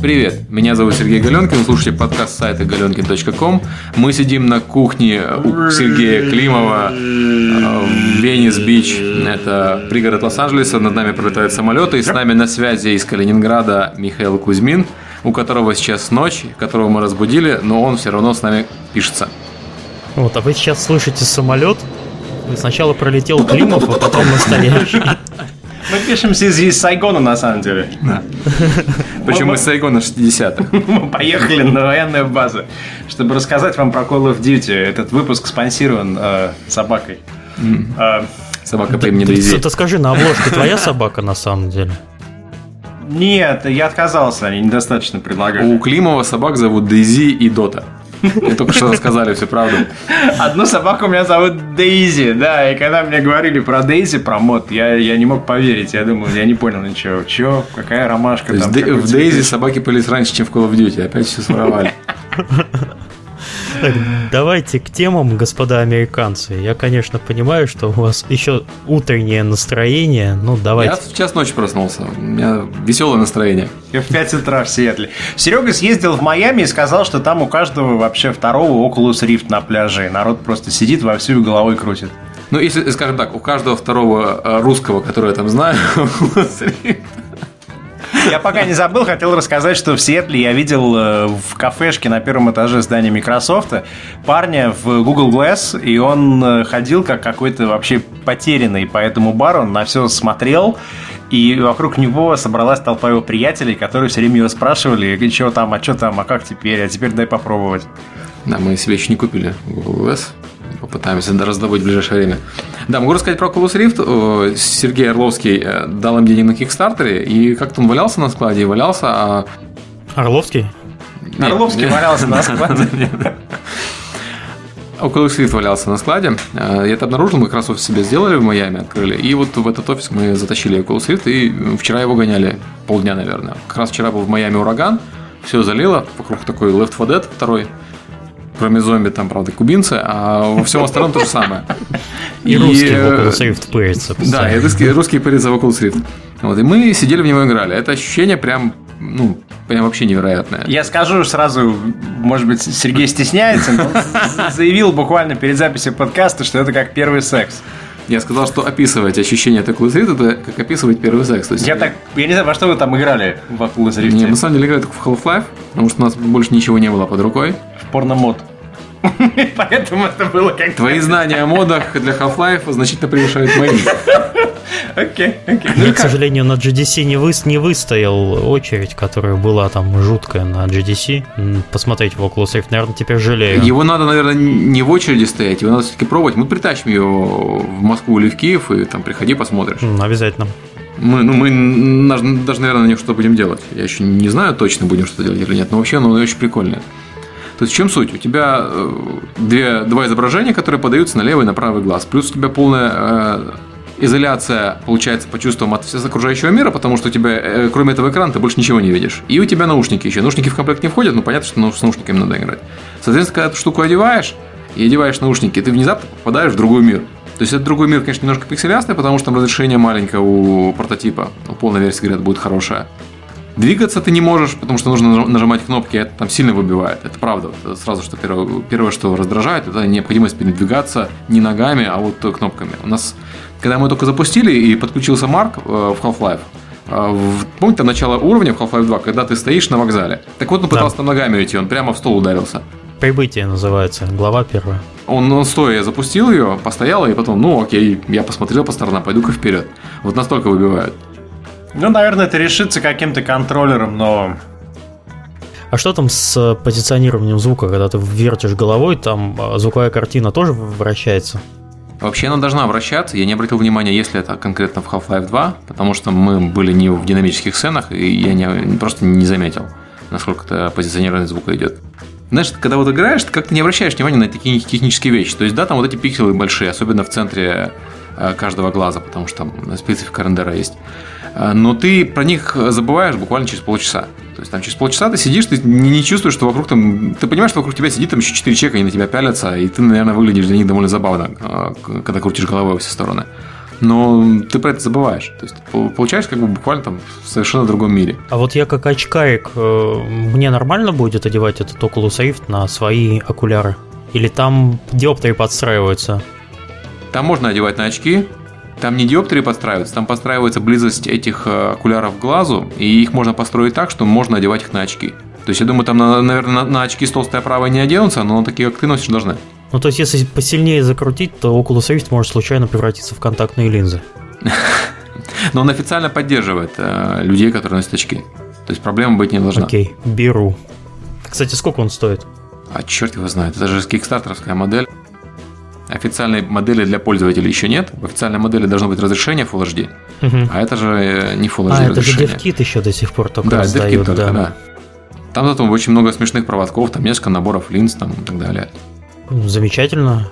Привет, меня зовут Сергей Галенкин, слушайте подкаст сайта galenkin.com. Мы сидим на кухне у Сергея Климова э, в Венес-Бич, это пригород Лос-Анджелеса, над нами пролетают самолеты, и с нами на связи из Калининграда Михаил Кузьмин, у которого сейчас ночь, которого мы разбудили, но он все равно с нами пишется. Вот, а вы сейчас слышите самолет, сначала пролетел Климов, а потом настоящий. Мы пишемся из, из Сайгона, на самом деле. Да. Причем из Сайгона 60 Мы поехали на военную базу, чтобы рассказать вам про Call of Duty. Этот выпуск спонсирован э, собакой. Mm. Э, Собака по имени Дейзи. Ты скажи, на обложке твоя собака на самом деле? Нет, я отказался, они недостаточно предлагали. У Климова собак зовут Дейзи и Дота. Мне только что рассказали всю правду. Одну собаку меня зовут Дейзи, да, и когда мне говорили про Дейзи, про мод, я, я не мог поверить, я думал, я не понял ничего, чё, какая ромашка То там. Есть в Дейзи собаки появились раньше, чем в Call of Duty, опять все своровали. Так, давайте к темам, господа американцы. Я, конечно, понимаю, что у вас еще утреннее настроение. Ну, давайте. Я в час ночи проснулся. У меня веселое настроение. Я в 5 утра в Сиэтле. Серега съездил в Майами и сказал, что там у каждого вообще второго Oculus Rift на пляже. И народ просто сидит во всю головой крутит. Ну, если, скажем так, у каждого второго э, русского, которого я там знаю, Oculus Rift. Я пока не забыл, хотел рассказать, что в Сиэтле я видел э, в кафешке на первом этаже здания Microsoft парня в Google Glass, и он э, ходил как какой-то вообще потерянный по этому бару, он на все смотрел, и вокруг него собралась толпа его приятелей, которые все время его спрашивали, что там, а что там, а как теперь, а теперь дай попробовать. Да, мы себе еще не купили Google Glass. Попытаемся раздобыть в ближайшее время. Да, могу рассказать про Oculus Rift. Сергей Орловский э, дал им денег на Кикстартере, и как-то он валялся на складе, и валялся, а... Орловский? Нет, Орловский нет. валялся на складе. Oculus Rift валялся на складе. Э, я это обнаружил, мы как раз офис себе сделали в Майами, открыли. И вот в этот офис мы затащили Oculus Rift, и вчера его гоняли полдня, наверное. Как раз вчера был в Майами ураган, все залило, вокруг такой Left 4 Dead второй, Кроме зомби, там, правда, кубинцы, а во всем остальном то же самое. И, и русские в Oculus Rift. Да, и русские, русские пырятся в Oculus Rift. Вот, и мы сидели в него играли. Это ощущение прям, ну, прям вообще невероятное. Я скажу сразу, может быть, Сергей стесняется, но заявил буквально перед записью подкаста, что это как первый секс. Я сказал, что описывать ощущение от Oculus Rift это как описывать первый секс. То есть... Я так, я не знаю, во что вы там играли в Oculus Rift? Не, на самом деле играли только в Half-Life, потому что у нас больше ничего не было под рукой. В порномод. Поэтому это было как Твои знания о модах для Half-Life значительно превышают мои. Окей, окей. Я, к сожалению, на GDC не, вы, не выстоял очередь, которая была там жуткая на GDC. Посмотреть в Oculus Rift, наверное, теперь жалею. Его надо, наверное, не в очереди стоять, его надо все-таки пробовать. Мы притащим его в Москву или в Киев, и там приходи, посмотришь. Обязательно. Мы, ну, мы даже, наверное, на них что будем делать. Я еще не знаю точно, будем что делать или нет, но вообще оно очень прикольное. То есть в чем суть? У тебя э, две, два изображения, которые подаются на левый и на правый глаз. Плюс у тебя полная э, изоляция, получается, по чувствам от окружающего мира, потому что у тебя, э, кроме этого экрана, ты больше ничего не видишь. И у тебя наушники еще. Наушники в комплект не входят, но понятно, что с наушниками надо играть. Соответственно, когда эту штуку одеваешь и одеваешь наушники, ты внезапно попадаешь в другой мир. То есть, этот другой мир, конечно, немножко пикселястый, потому что там разрешение маленькое у прототипа. У полной версии, говорят, будет хорошая. Двигаться ты не можешь, потому что нужно нажимать кнопки, это там сильно выбивает. Это правда. Это сразу, что первое, первое, что раздражает, это необходимость передвигаться не ногами, а вот кнопками. У нас, когда мы только запустили и подключился Марк э, в Half-Life, э, в, помните, там начало уровня в Half-Life 2, когда ты стоишь на вокзале. Так вот, он пытался да. там ногами уйти, он прямо в стол ударился. Прибытие называется, глава первая. Он, он стоя запустил ее, постоял, и потом, ну окей, я посмотрел по сторонам, пойду-ка вперед. Вот настолько выбивают. Ну, наверное, это решится каким-то контроллером, но... А что там с позиционированием звука, когда ты вертишь головой, там а, звуковая картина тоже вращается? Вообще она должна вращаться. Я не обратил внимания, если это конкретно в Half-Life 2, потому что мы были не в динамических сценах, и я не, просто не заметил, насколько это позиционирование звука идет. Знаешь, когда вот играешь, ты как-то не обращаешь внимания на такие технические вещи. То есть, да, там вот эти пикселы большие, особенно в центре э, каждого глаза, потому что там специфика рендера есть. А, но ты про них забываешь буквально через полчаса. То есть там через полчаса ты сидишь, ты не, чувствуешь, что вокруг там... Ты понимаешь, что вокруг тебя сидит там еще четыре человека, они на тебя пялятся, и ты, наверное, выглядишь для них довольно забавно, а, когда крутишь головой во все стороны. но ты про это забываешь. То есть получаешь как бы буквально там в совершенно другом мире. А вот я как очкарик, э, мне нормально будет одевать этот Oculus Rift на свои окуляры? Или там диоптрии подстраиваются? Там можно одевать на очки, там не диоптрии подстраиваются, там подстраивается близость этих э, окуляров к глазу, и их можно построить так, что можно одевать их на очки. То есть я думаю, там, наверное, на, на очки с толстой оправой не оденутся, но такие, как ты носишь, должны. Ну, то есть, если посильнее закрутить, то Oculus Rift может случайно превратиться в контактные линзы. Но он официально поддерживает э, людей, которые носят очки. То есть проблема быть не должна. Окей, беру. Кстати, сколько он стоит? А черт его знает. Это же кикстартерская модель. Официальной модели для пользователей еще нет. В официальной модели должно быть разрешение Full HD. Угу. А это же э, не Full HD а, разрешение. это же DevKit еще до сих пор только да, раздает. Только, да, да. Там зато очень много смешных проводков, там несколько наборов линз там, и так далее. Замечательно.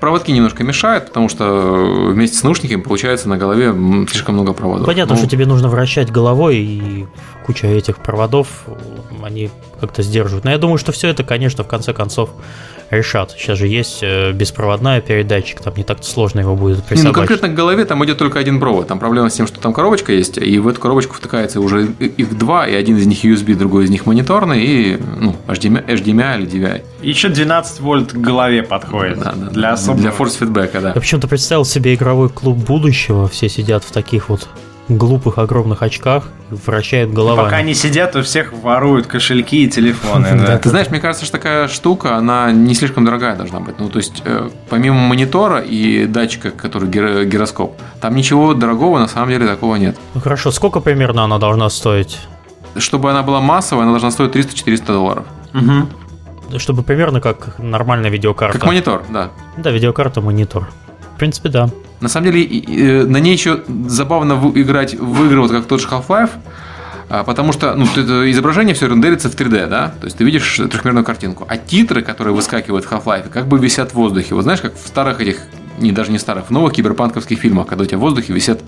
Проводки немножко мешают, потому что вместе с наушниками получается на голове слишком много проводов. Понятно, ну, что тебе нужно вращать головой, и куча этих проводов, они как-то сдерживают. Но я думаю, что все это, конечно, в конце концов решат. Сейчас же есть э, беспроводная передатчик, там не так сложно его будет присобачить. Не, ну конкретно к голове там идет только один провод. Там проблема с тем, что там коробочка есть, и в эту коробочку втыкается уже их два, и один из них USB, другой из них мониторный, и ну, HDMI, HDMI или DVI. Еще 12 вольт к голове подходит. Да, да, для, особого... для форс фидбэка, да. Я почему-то представил себе игровой клуб будущего, все сидят в таких вот глупых огромных очках вращают головами. пока они сидят, у всех воруют кошельки и телефоны. Да. Ты знаешь, мне кажется, что такая штука, она не слишком дорогая должна быть. Ну, то есть, э, помимо монитора и датчика, который гироскоп, там ничего дорогого на самом деле такого нет. Ну хорошо, сколько примерно она должна стоить? Чтобы она была массовая, она должна стоить 300-400 долларов. Угу. Чтобы примерно как нормальная видеокарта. Как монитор, да. Да, видеокарта, монитор. В принципе, да. На самом деле, э, на ней еще забавно играть в игры, вот как тот же Half-Life, а, потому что ну, это изображение все рендерится в 3D, да, то есть ты видишь трехмерную картинку, а титры, которые выскакивают в Half-Life, как бы висят в воздухе. Вот знаешь, как в старых этих, не даже не старых, в новых киберпанковских фильмах, когда у тебя в воздухе висят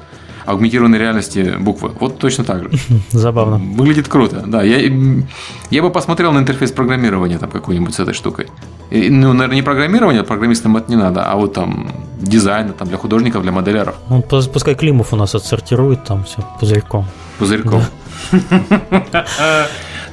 аугментированной реальности буквы. Вот точно так же. Забавно. Выглядит круто, да. Я, я бы посмотрел на интерфейс программирования там какой-нибудь с этой штукой. И, ну, наверное, не программирование, программистам это не надо, а вот там дизайн там, для художников, для моделеров. Ну, пускай Климов у нас отсортирует там все пузырьком. Пузырьком.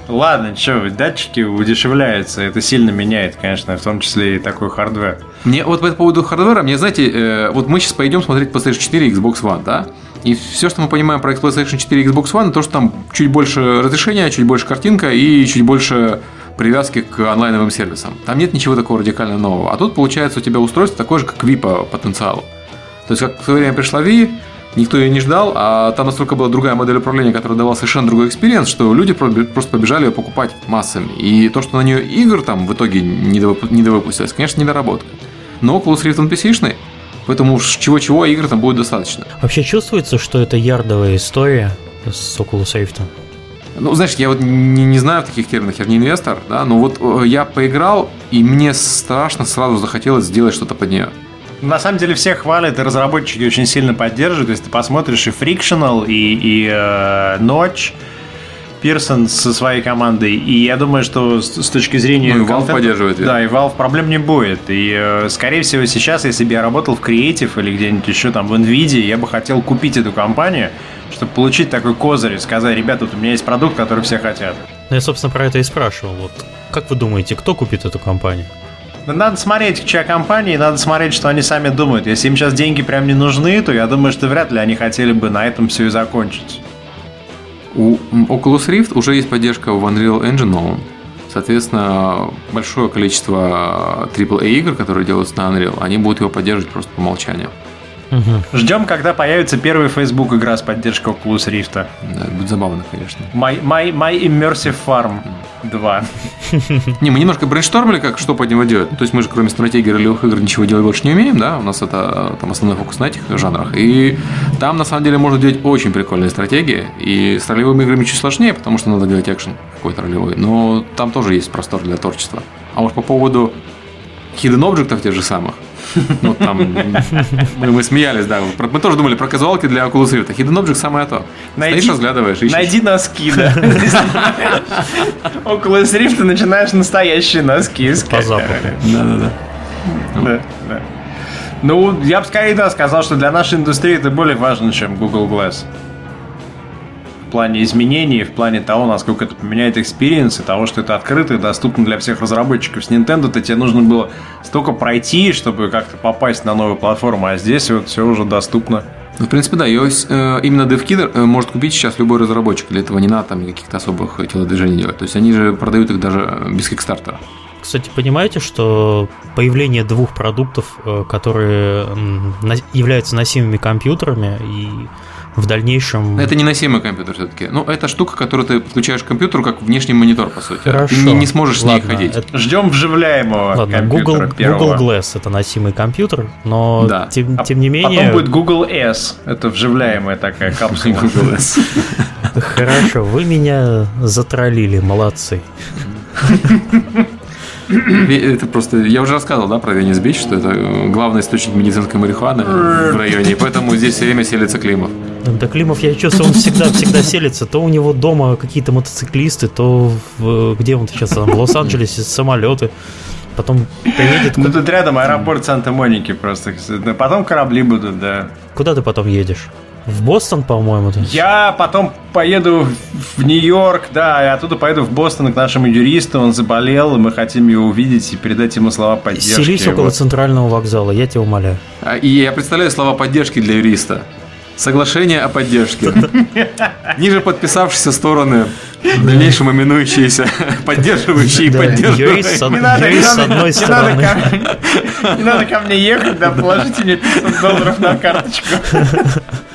Ладно, что, датчики удешевляются, это сильно меняет, конечно, в том числе и такой hardware. Мне вот по поводу hardware а, мне, знаете, э, вот мы сейчас пойдем смотреть PlayStation 4 и Xbox One, да? И все, что мы понимаем про PlayStation 4 и Xbox One, то, что там чуть больше разрешения, чуть больше картинка и чуть больше привязки к онлайновым сервисам. Там нет ничего такого радикально нового. А тут, получается, у тебя устройство такое же, как Wii по потенциалу. То есть, как в свое время пришла Wii, никто ее не ждал, а там настолько была другая модель управления, которая давала совершенно другой experience, что люди просто побежали ее покупать массами. И то, что на нее игр там в итоге не довыпустилось, конечно, недоработка. Но Oculus Rift он PC-шный, Поэтому уж чего-чего игр там будет достаточно. Вообще чувствуется, что это ярдовая история с Oculus Rift? Ну, знаешь, я вот не, не знаю таких терминах, я же не инвестор, да, но вот э, я поиграл, и мне страшно сразу захотелось сделать что-то под нее. На самом деле все хвалят, и разработчики очень сильно поддерживают. То есть ты посмотришь и Frictional, и, и э, Notch, Пирсон со своей командой. И я думаю, что с, с точки зрения... Ну, и Valve поддерживает. Да, и Valve проблем не будет. И, э, скорее всего, сейчас, если бы я работал в Creative или где-нибудь еще там в NVIDIA, я бы хотел купить эту компанию, чтобы получить такой козырь и сказать, ребята, тут у меня есть продукт, который все хотят. Ну, я, собственно, про это и спрашивал. Вот как вы думаете, кто купит эту компанию? Надо смотреть, чья компания, и надо смотреть, что они сами думают. Если им сейчас деньги прям не нужны, то я думаю, что вряд ли они хотели бы на этом все и закончить. У Oculus Rift уже есть поддержка в Unreal Engine новом. Соответственно, большое количество AAA игр, которые делаются на Unreal, они будут его поддерживать просто по умолчанию. Угу. Ждем, когда появится первый Facebook игра с поддержкой Oculus Rift. Да, будет забавно, конечно. My, my, my Immersive Farm 2. Не, мы немножко брейнштормили, как что под него делать. То есть мы же кроме стратегии ролевых игр ничего делать больше не умеем, да? У нас это там основной фокус на этих жанрах. И там на самом деле можно делать очень прикольные стратегии. И с ролевыми играми чуть сложнее, потому что надо делать экшен какой-то ролевой. Но там тоже есть простор для творчества. А уж по поводу hidden объектов тех же самых, ну, там, мы, мы смеялись, да. Мы тоже думали про казуалки для Oculus Rift. Hidden Object самое то. Найди, Стоишь, разглядываешь, ищешь. Найди носки, да. Oculus Rift ты начинаешь настоящие носки искать. По запаху. Да-да-да. Да, да. Ну, я бы скорее да, сказал, что для нашей индустрии это более важно, чем Google Glass. В плане изменений, в плане того, насколько это поменяет experience, и того, что это открыто и доступно для всех разработчиков. С Nintendo-то тебе нужно было столько пройти, чтобы как-то попасть на новую платформу, а здесь вот все уже доступно. Ну, в принципе, да, iOS, э, именно DevKit э, может купить сейчас любой разработчик. Для этого не надо там каких-то особых телодвижений делать. То есть они же продают их даже э, без Kickstarter. Кстати, понимаете, что появление двух продуктов, которые являются носимыми компьютерами и в дальнейшем... Это не носимый компьютер все-таки. Ну, это штука, которую ты подключаешь к компьютеру как внешний монитор, по сути. Хорошо. Ты не, не сможешь Ладно, с ней ходить. Это... Ждем вживляемого Ладно, Google, Google Glass это носимый компьютер, но да. тем, а тем не менее... Потом будет Google S. Это вживляемая такая капсула. Google S. Хорошо, вы меня затроллили, молодцы. Это просто... Я уже рассказывал, да, про Венес Бич, что это э, главный источник медицинской марихуаны в районе, и поэтому здесь все время селится Климов. Да Климов, я чувствую, он всегда, всегда селится. То у него дома какие-то мотоциклисты, то в, где он сейчас, там, в Лос-Анджелесе самолеты. Потом приедет... Ну тут рядом аэропорт Санта-Моники просто. Потом корабли будут, да. Куда ты потом едешь? В Бостон, по-моему. Я потом поеду в Нью-Йорк, да, и оттуда поеду в Бостон к нашему юристу. Он заболел, и мы хотим его увидеть и передать ему слова поддержки. Селись около вот. центрального вокзала, я тебя умоляю. А, и я представляю слова поддержки для юриста. Соглашение о поддержке. Ниже подписавшиеся стороны, в дальнейшем именующиеся поддерживающие и поддерживающие. с одной стороны. Не надо ко мне ехать, да, положите мне 500 долларов на карточку.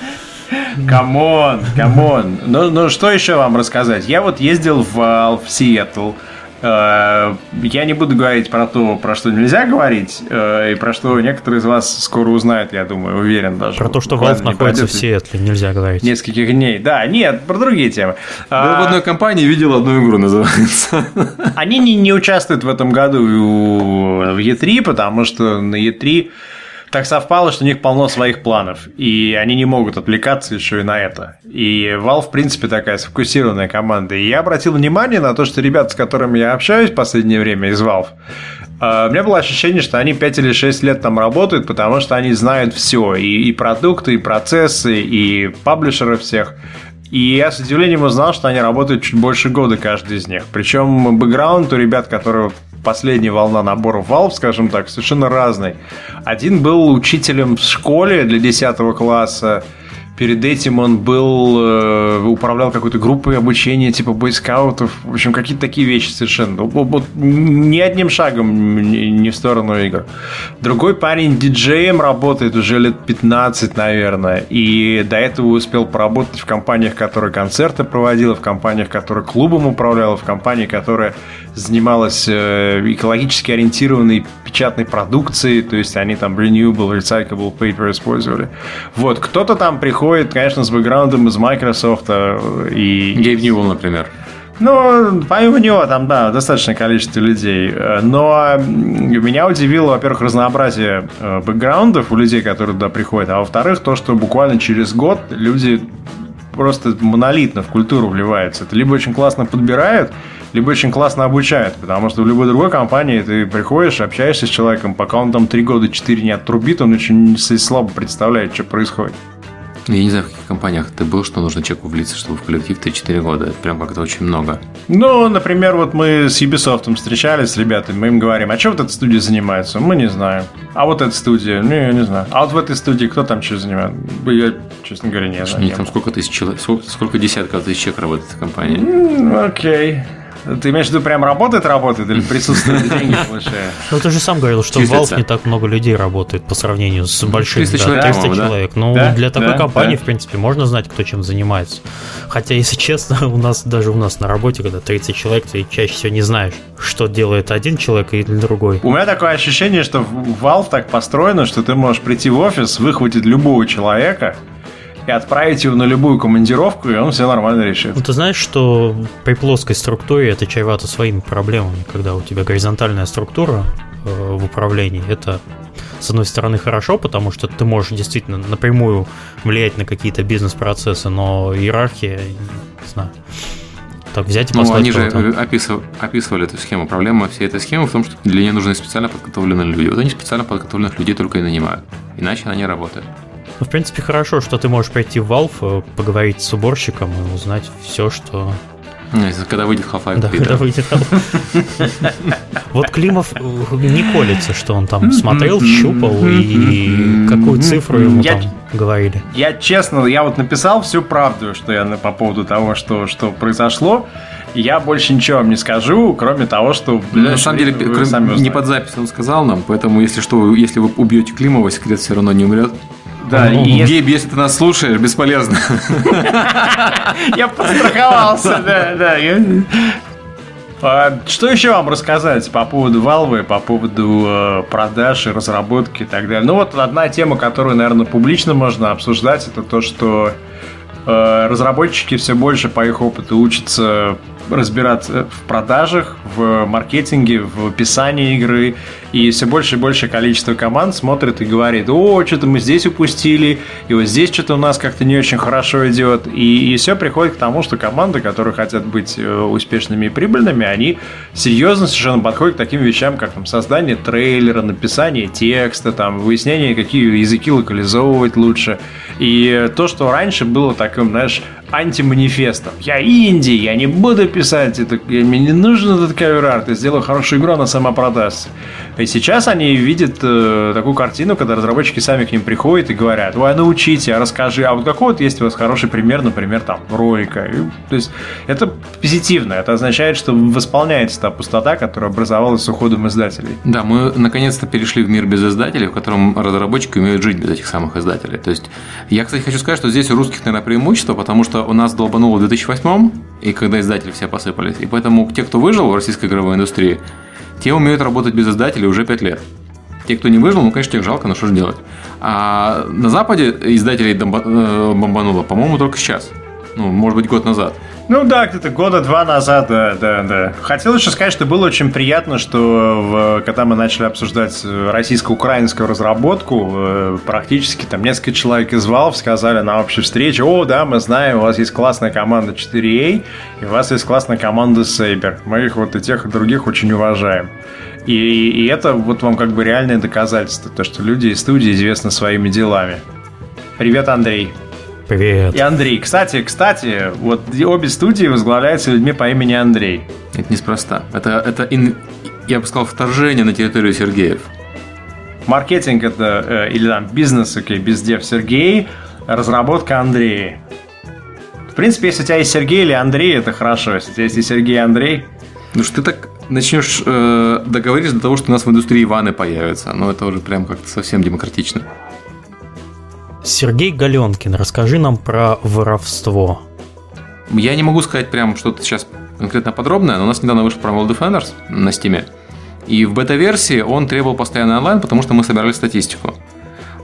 Come on, come on. Ну, ну, что еще вам рассказать? Я вот ездил в Valve, в Сиэтл. Я не буду говорить про то, про что нельзя говорить, э, и про что некоторые из вас скоро узнают, я думаю, уверен даже. Про то, что Valve находится в Сиэтле, нельзя говорить. Нескольких дней. Да, нет, про другие темы. Был в одной компании видел одну игру, называется. Они не, не участвуют в этом году в E3, потому что на E3 так совпало, что у них полно своих планов, и они не могут отвлекаться еще и на это. И Valve, в принципе, такая сфокусированная команда. И я обратил внимание на то, что ребята, с которыми я общаюсь в последнее время из Valve, э, у меня было ощущение, что они 5 или 6 лет там работают, потому что они знают все, и, и продукты, и процессы, и паблишеры всех. И я с удивлением узнал, что они работают чуть больше года каждый из них. Причем бэкграунд у ребят, которые последняя волна набора Valve, скажем так, совершенно разный. Один был учителем в школе для 10 класса, Перед этим он был, э, управлял какой-то группой обучения типа бойскаутов. В общем, какие-то такие вещи совершенно. Вот, ни одним шагом не в сторону игр. Другой парень диджеем работает уже лет 15, наверное. И до этого успел поработать в компаниях, которые концерты проводила, в компаниях, которые клубом управляла, в компании, которая занималась э, экологически ориентированной печатной продукцией. То есть они там renewable, recyclable paper использовали. Вот, кто-то там приходит приходит, конечно, с бэкграундом из Microsoft э, и... Гейб Ньюэлл, например. Ну, помимо него там, да, достаточное количество людей. Но меня удивило, во-первых, разнообразие э, бэкграундов у людей, которые туда приходят, а во-вторых, то, что буквально через год люди просто монолитно в культуру вливаются. Это либо очень классно подбирают, либо очень классно обучают, потому что в любой другой компании ты приходишь, общаешься с человеком, пока он там три года, четыре не отрубит, он очень слабо представляет, что происходит. Я не знаю, в каких компаниях ты был, что нужно человеку влиться, чтобы в коллектив 3-4 года. Это прям как-то очень много. Ну, например, вот мы с Ubisoft встречались с ребятами, мы им говорим, а что вот эта студия занимается? Мы не знаем. А вот эта студия? Ну, я не знаю. А вот в этой студии кто там что занимает? Я, честно говоря, не знаю. Там сколько тысяч человек, сколько, сколько десятков тысяч человек работает в компании? Окей. Okay. Ты имеешь в виду прям работает, работает или присутствует деньги получает? Ну ты же сам говорил, что в Valve не так много людей работает по сравнению с большими. 300 человек. 300 человек. Ну, для такой компании, в принципе, можно знать, кто чем занимается. Хотя, если честно, у нас даже у нас на работе, когда 30 человек, ты чаще всего не знаешь, что делает один человек или другой. У меня такое ощущение, что Valve так построено, что ты можешь прийти в офис, выхватить любого человека, и отправить его на любую командировку, и он все нормально решит. Ну, ты знаешь, что при плоской структуре это чревато своими проблемами, когда у тебя горизонтальная структура э, в управлении, это с одной стороны хорошо, потому что ты можешь действительно напрямую влиять на какие-то бизнес-процессы, но иерархия, не знаю, так взять и Ну, послать они же кого-то. описыв- описывали эту схему. Проблема всей этой схемы в том, что для нее нужны специально подготовленные люди. Вот они специально подготовленных людей только и нанимают. Иначе она не работает. Ну, в принципе, хорошо, что ты можешь прийти в Valve, э, поговорить с уборщиком и узнать все, что... Ну, Когда выйдет Half-Life Да, 3, когда да. выйдет. Вот Климов э, не колется, что он там смотрел, щупал и какую цифру ему там говорили. Я честно, я вот написал всю правду, что я по поводу того, что, что произошло. Я больше ничего вам не скажу, кроме того, что... Ну, На самом деле, не под запись он сказал нам, поэтому если что, если вы убьете Климова, секрет все равно не умрет. Да, Ну, и Гейб, если ты нас слушаешь, бесполезно. Я подстраховался, да, да. А, Что еще вам рассказать по поводу Valve, по поводу э, продаж и разработки и так далее? Ну вот одна тема, которую, наверное, публично можно обсуждать, это то, что э, разработчики все больше по их опыту учатся разбираться в продажах, в маркетинге, в описании игры. И все больше и больше количество команд смотрит и говорит, о, что-то мы здесь упустили, и вот здесь что-то у нас как-то не очень хорошо идет. И, все приходит к тому, что команды, которые хотят быть э, успешными и прибыльными, они серьезно совершенно подходят к таким вещам, как там, создание трейлера, написание текста, там, выяснение, какие языки локализовывать лучше. И то, что раньше было таким, знаешь, антиманифестом. Я инди, я не буду писать, это, мне не нужен этот cover art, я сделаю хорошую игру, она сама продастся. И сейчас они видят э, такую картину, когда разработчики сами к ним приходят и говорят, ой, научите, а расскажи, а вот какой вот есть у вас хороший пример, например, там, ролика. И, то есть это позитивно, это означает, что восполняется та пустота, которая образовалась с уходом издателей. Да, мы наконец-то перешли в мир без издателей, в котором разработчики умеют жить без этих самых издателей. То есть, я, кстати, хочу сказать, что здесь у русских, наверное, преимущество, потому что у нас долбануло в 2008 и когда издатели все посыпались. И поэтому те, кто выжил в российской игровой индустрии, те умеют работать без издателей уже 5 лет. Те, кто не выжил, ну, конечно, тех жалко, но что же делать. А на Западе издателей э, бомбануло, по-моему, только сейчас. Ну, может быть, год назад. Ну да, где-то года два назад, да, да, да. Хотел еще сказать, что было очень приятно, что в- когда мы начали обсуждать э, российско-украинскую разработку, э, практически там несколько человек из Valve сказали на общей встрече, о, да, мы знаем, у вас есть классная команда 4A, и у вас есть классная команда Saber. Мы их вот и тех, и других очень уважаем. И, и это вот вам как бы реальное доказательство, то, что люди из студии известны своими делами. Привет, Андрей. Привет. И Андрей. Кстати, кстати, вот обе студии возглавляются людьми по имени Андрей. Это неспроста. Это, это ин- я бы сказал, вторжение на территорию Сергеев. Маркетинг это, э, или там бизнес, окей, бездев Сергей, разработка Андрей. В принципе, если у тебя есть Сергей или Андрей, это хорошо. Если у тебя есть и Сергей и Андрей, Ну что ты так начнешь э, договориться до того, что у нас в индустрии Иваны появятся. Ну, это уже прям как-то совсем демократично. Сергей Галенкин, расскажи нам про воровство. Я не могу сказать прям что-то сейчас конкретно подробное, но у нас недавно вышел Primal Defenders на Steam. И в бета-версии он требовал постоянный онлайн, потому что мы собирали статистику.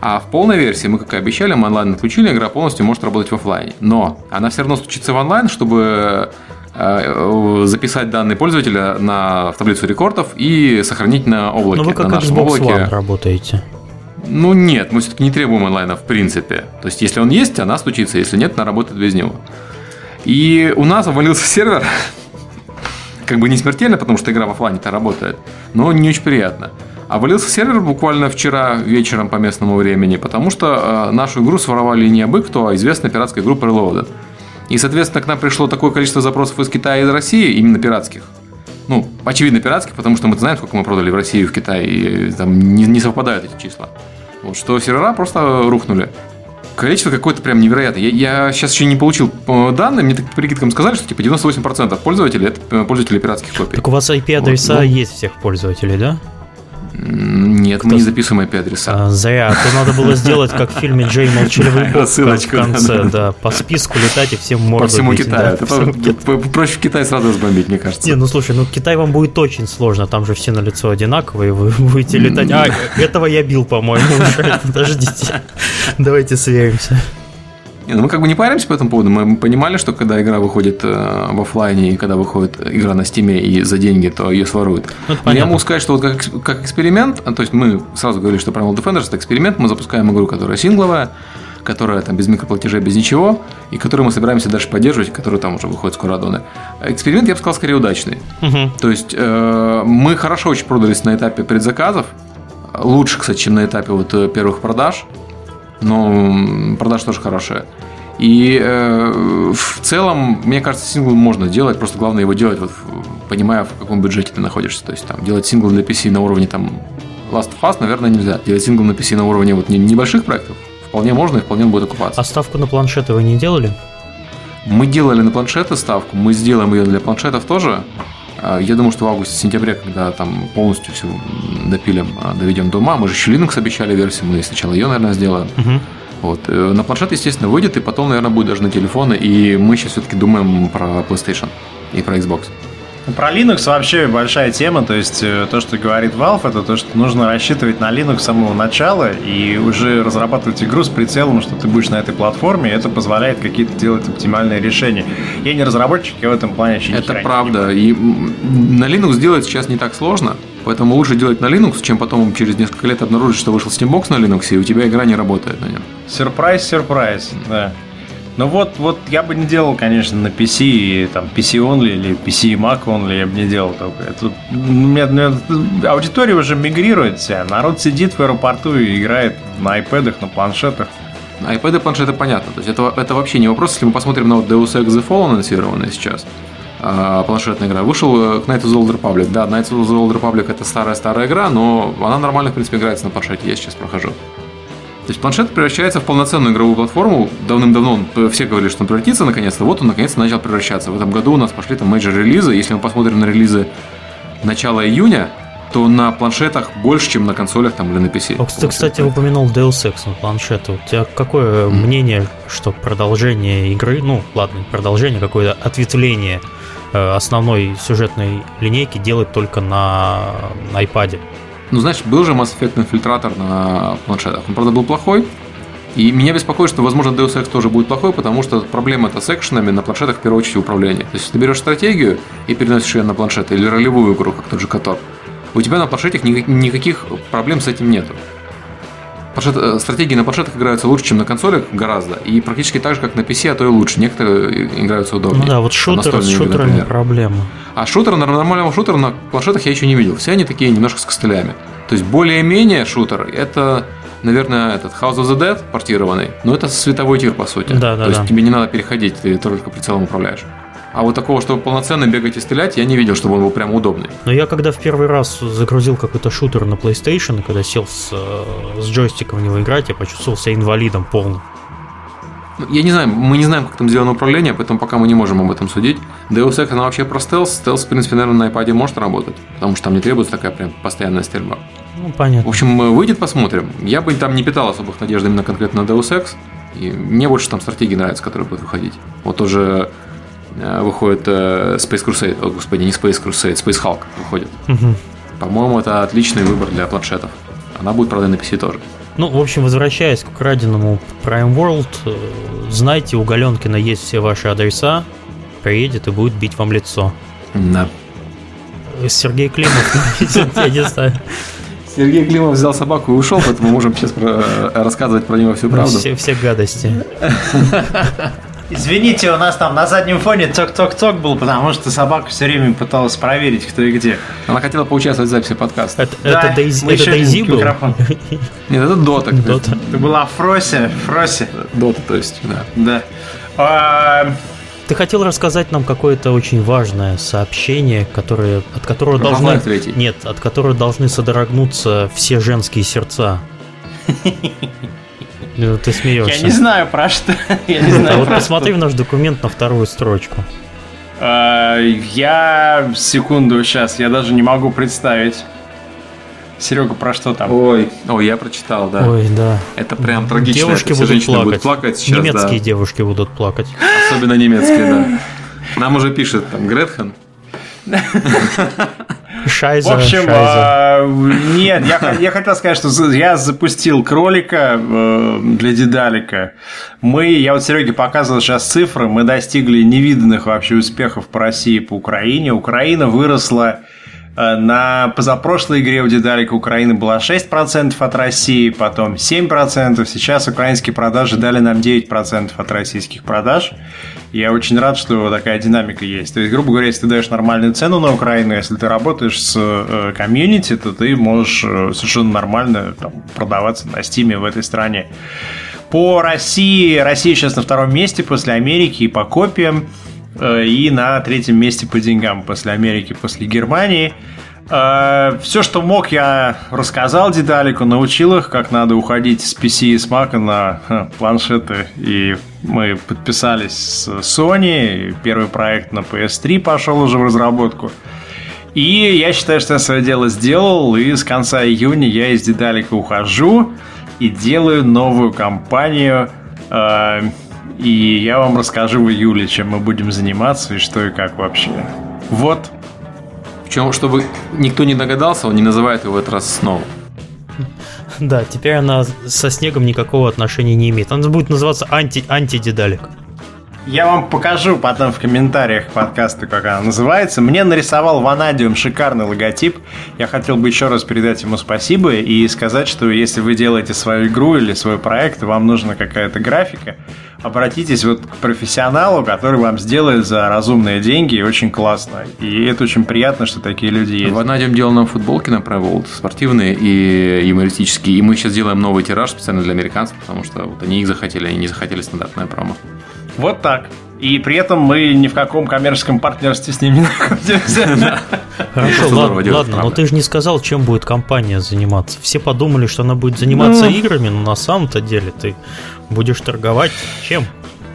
А в полной версии мы, как и обещали, мы онлайн отключили, игра полностью может работать в офлайне. Но она все равно стучится в онлайн, чтобы э, записать данные пользователя на, в таблицу рекордов и сохранить на облаке. Ну вы как на нашем Xbox облаке. One работаете. Ну нет, мы все-таки не требуем онлайна в принципе. То есть, если он есть, она стучится, если нет, она работает без него. И у нас обвалился сервер. Как бы не смертельно, потому что игра в офлайне-то работает, но не очень приятно. Обвалился сервер буквально вчера вечером по местному времени, потому что э, нашу игру своровали не абы кто, а известная пиратская группа Reloaded. И, соответственно, к нам пришло такое количество запросов из Китая и из России, именно пиратских. Ну, очевидно, пиратских, потому что мы знаем, сколько мы продали в Россию в Китае, и там не, не совпадают эти числа. Вот, что сервера просто рухнули. Количество какое-то прям невероятное. Я, я сейчас еще не получил э, данные, мне так по прикидкам сказали, что типа 98% пользователей это э, пользователи пиратских копий. Так у вас IP-адреса Вот, ну. есть всех пользователей, да? Нет, мы не записываем IP-адреса. А, зря. А то надо было сделать, как в фильме Джей Молчаливый Рассылочку, в конце, да. По списку летать и всем морду По всему Китаю. Это проще в Китай сразу разбомбить, мне кажется. Не, ну слушай, ну Китай вам будет очень сложно, там же все на лицо одинаковые, вы будете летать. А, этого я бил, по-моему. Подождите. Давайте сверимся. Не, ну мы как бы не паримся по этому поводу. Мы понимали, что когда игра выходит э, в офлайне и когда выходит игра на стиме и за деньги, то ее своруют. Ну, Но я могу сказать, что вот как, как эксперимент, то есть мы сразу говорили, что Primal Defenders это эксперимент, мы запускаем игру, которая сингловая, которая там без микроплатежей, без ничего, и которую мы собираемся дальше поддерживать, которую там уже выходит скоро аддоны. Эксперимент, я бы сказал, скорее удачный. Мгм. То есть э, мы хорошо очень продались на этапе предзаказов, лучше, кстати, чем на этапе вот э, первых продаж, но продаж тоже хорошая. И э, в целом, мне кажется, сингл можно делать, просто главное его делать, вот, понимая, в каком бюджете ты находишься. То есть там делать сингл для PC на уровне там Last of Us, наверное, нельзя. Делать сингл на PC на уровне вот не- небольших проектов вполне можно и вполне будет окупаться. А ставку на планшеты вы не делали? Мы делали на планшеты ставку, мы сделаем ее для планшетов тоже. А, Я думаю, что в августе-сентябре, когда там полностью все допилим, а, доведем до ума, мы же еще Linux обещали версию, мы сначала ее, наверное, сделаем. Мгм. Вот. э, На планшет, естественно, выйдет, и потом, наверное, будет даже на телефоны. И мы сейчас все-таки думаем про PlayStation и про Xbox. Ну, Про Linux вообще большая тема, то есть э, то, что говорит Valve, это то, что нужно рассчитывать на Linux с самого начала и уже разрабатывать игру с прицелом, что ты будешь на этой платформе, и это позволяет какие-то делать оптимальные решения. Я не разработчик, я в этом плане ни Это правда. И на Linux делать сейчас не так сложно. Поэтому лучше делать на Linux, чем потом через несколько лет обнаружить, что вышел Steambox на Linux, и у тебя игра не работает на нем. Сюрприз, сюрприз, да. Ну вот, вот я бы не делал, конечно, на PC, и, там, PC only или PC Mac only, я бы не делал только. Это, у меня- у меня аудитория уже мигрирует вся. Народ сидит в аэропорту и играет на iPad, на планшетах. iPad и планшеты понятно. То есть это, это вообще не вопрос. Если мы посмотрим на вот Deus Ex The Fall анонсированная сейчас, планшетная игра, вышел э, Knights of the Old Republic. Да, Knights of the Old Republic это старая-старая игра, но она нормально, в принципе, играется на планшете. Я сейчас прохожу. То есть планшет превращается в полноценную игровую платформу. Давным-давно он, э, все говорили, что он превратится наконец-то. Вот он наконец-то начал превращаться. В этом году у нас пошли там major релизы. Если мы посмотрим на релизы начала июня, то на планшетах больше, чем на консолях там, или на PC. Ох, ты, кстати, упомянул Deus Ex на планшете. У тебя какое мнение, что продолжение игры, ну, ладно, продолжение, какое-то ответвление э, основной сюжетной линейки делать только на, на iPad? Ну, знаешь, был же Mass Effect инфильтратор на планшетах. Он, правда, был плохой. И меня беспокоит, что, возможно, Deus Ex тоже будет плохой, потому что проблема-то с экшенами на планшетах в первую очередь управление. То есть, ты берешь стратегию и переносишь ее на планшет, или ролевую игру, как тот же Котор, у тебя на планшете ни- никаких проблем с этим нету. Планшет- э, стратегии на планшетах играются лучше, чем на консолях, гораздо. И практически так же, как на PC, а то и лучше. Некоторые играются удобнее. Ну да, вот Там шутер с игры, шутерами например. проблема. А шутер, нормального шутера на планшетах я еще не видел. Все они такие немножко с костылями. То есть более-менее шутер это, наверное, этот House of the Dead портированный, но это световой тир, по сути. Да, да, То есть да. тебе не надо переходить, ты только прицелом управляешь. А вот такого, чтобы полноценно бегать и стрелять, я не видел, чтобы он был прям удобный. Но я когда в первый раз загрузил какой-то шутер на PlayStation, и когда сел с, э, с джойстиком в него играть, я почувствовал себя инвалидом полным. Ну, Я не знаю, мы не знаем, как там сделано управление, поэтому пока мы не можем об этом судить. Deus Ex, она вообще про стелс. Стелс, в принципе, наверное, на iPad может работать, потому что там не требуется такая прям постоянная стрельба. Ну, В понятно. общем, э, выйдет, посмотрим. Я бы там не питал особых надежд именно конкретно на Deus Ex. И мне больше там стратегии нравятся, которые будут выходить. Вот уже э, выходит э, Space Crusade, о, господи, не Space Crusade, Space Hulk выходит. Мгм. По-моему, это отличный выбор для планшетов. Она будет, правда, на PC тоже. Ну, в общем, возвращаясь к украденному Prime World, э, знайте, у Галенкина есть все ваши адреса, приедет и будет бить вам лицо. Да. Э, Сергей Климов, я не знаю, Сергей Климов взял собаку и ушел, поэтому можем сейчас рассказывать про него всю правду. все, все гадости. Извините, у нас там на заднем фоне ток-ток-ток был, потому что собака все время пыталась проверить, кто и где. Она хотела поучаствовать в записи подкаста. Это, Да, это Дейзи, это еще Дейзи был? микрофон. Нет, это Дота. Дота. Это была Фрося, Фрося, Дота, то есть, да. да. А, Ты хотел рассказать нам какое-то очень важное сообщение, которое, от которого Про должны... Третий. Нет, от которого должны содрогнуться все женские сердца. Ну, Ты смеешься. я не знаю про что. Я не А знаю вот про посмотри в наш документ на вторую строчку. А, Я секунду сейчас, я даже не могу представить. Серега, про что там? Ой, ой, я прочитал, да. Ой, да. Это прям трагично. Девушки Это будут женщины плакать. будут плакать сейчас, Немецкие да. девушки будут плакать. Особенно немецкие, да. Нам уже пишет там Гретхен. Шайза, В общем, шайза. а, нет, я, хотел сказать, что я запустил кролика э, для Дедалика. Мы, я вот Сереге показывал сейчас цифры, мы достигли невиданных вообще успехов по России и по Украине. Украина выросла на позапрошлой игре у Дедалика Украины было 6% от России, потом 7%. Сейчас украинские продажи дали нам 9% от российских продаж. Я очень рад, что такая динамика есть. То есть, грубо говоря, если ты даешь нормальную цену на Украину, если ты работаешь с э, комьюнити, то ты можешь э, совершенно нормально там, продаваться на Стиме в этой стране. По России, Россия сейчас на втором месте после Америки и по копиям. Э, и на третьем месте по деньгам после Америки, после Германии. Э, Все, что мог, я рассказал Дедалику, научил их, как надо уходить с PC и с Mac на планшеты. И мы подписались с Sony. Первый проект на PS3 пошел уже в разработку. И я считаю, что я свое дело сделал, и с конца июня я из Дедалика ухожу и делаю новую компанию э, и я вам расскажу в июле, чем мы будем заниматься и что и как вообще. Вот. Причем, чтобы никто не догадался, он не называет его в этот раз снова. Да, теперь она со снегом никакого отношения не имеет. Она будет называться анти, антидедалик. Я вам покажу потом в комментариях подкаста, как она называется. Мне нарисовал Ванадиум шикарный логотип. Я хотел бы еще раз передать ему спасибо и сказать, что если вы делаете свою игру или свой проект, вам нужна какая-то графика, обратитесь вот к профессионалу, который вам сделает за разумные деньги и очень классно. И это очень приятно, что такие люди есть. Ванадиум делал нам футболки на Pro спортивные и юмористические. И мы сейчас делаем новый тираж специально для американцев, потому что вот они их захотели, они не захотели стандартное промо. Вот так. И при этом мы ни в каком коммерческом партнерстве с ними не находимся. Хорошо, ладно, ладно но ты же не сказал, чем будет компания заниматься. Все подумали, что она будет заниматься ну. играми, но на самом-то деле ты будешь торговать чем?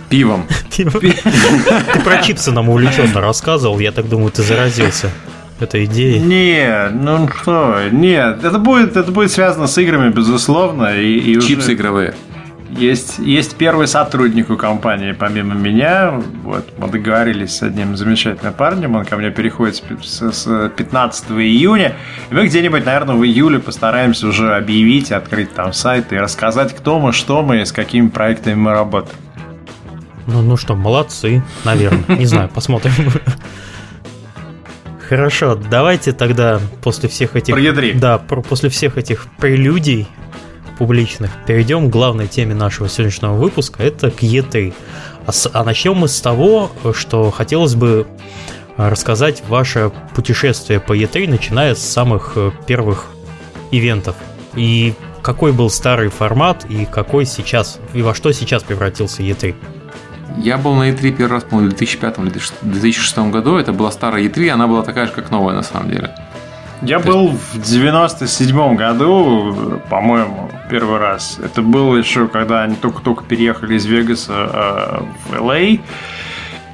Пивом. Ты про чипсы нам увлеченно рассказывал, я так думаю, ты заразился этой идеей. Нет, ну что, нет, это будет, это будет связано с играми, безусловно. И, и Чипсы уже... игровые. Есть, есть первый сотрудник у компании, помимо меня. Вот, мы договорились с одним замечательным парнем. Он ко мне переходит с, с 15 июня. И мы где-нибудь, наверное, в июле постараемся уже объявить, открыть там сайт и рассказать, кто мы, что мы и с какими проектами мы работаем. Ну, ну что, молодцы, наверное. Не знаю, посмотрим. Хорошо, давайте тогда после всех этих... Про ядри. Да, после всех этих прелюдий публичных, перейдем к главной теме нашего сегодняшнего выпуска, это к E3. А, а начнем мы с того, что хотелось бы а, рассказать ваше путешествие по E3, начиная с самых э, первых ивентов. И какой был старый формат, и какой сейчас, и во что сейчас превратился E3. Я был на E3 первый раз, по-моему, в 2005 или 2006 году. Это была старая E3, она была такая же, как новая на самом деле. Я был в 97 году, по-моему, первый раз. Это было еще, когда они только-только переехали из Вегаса э, в Л.А.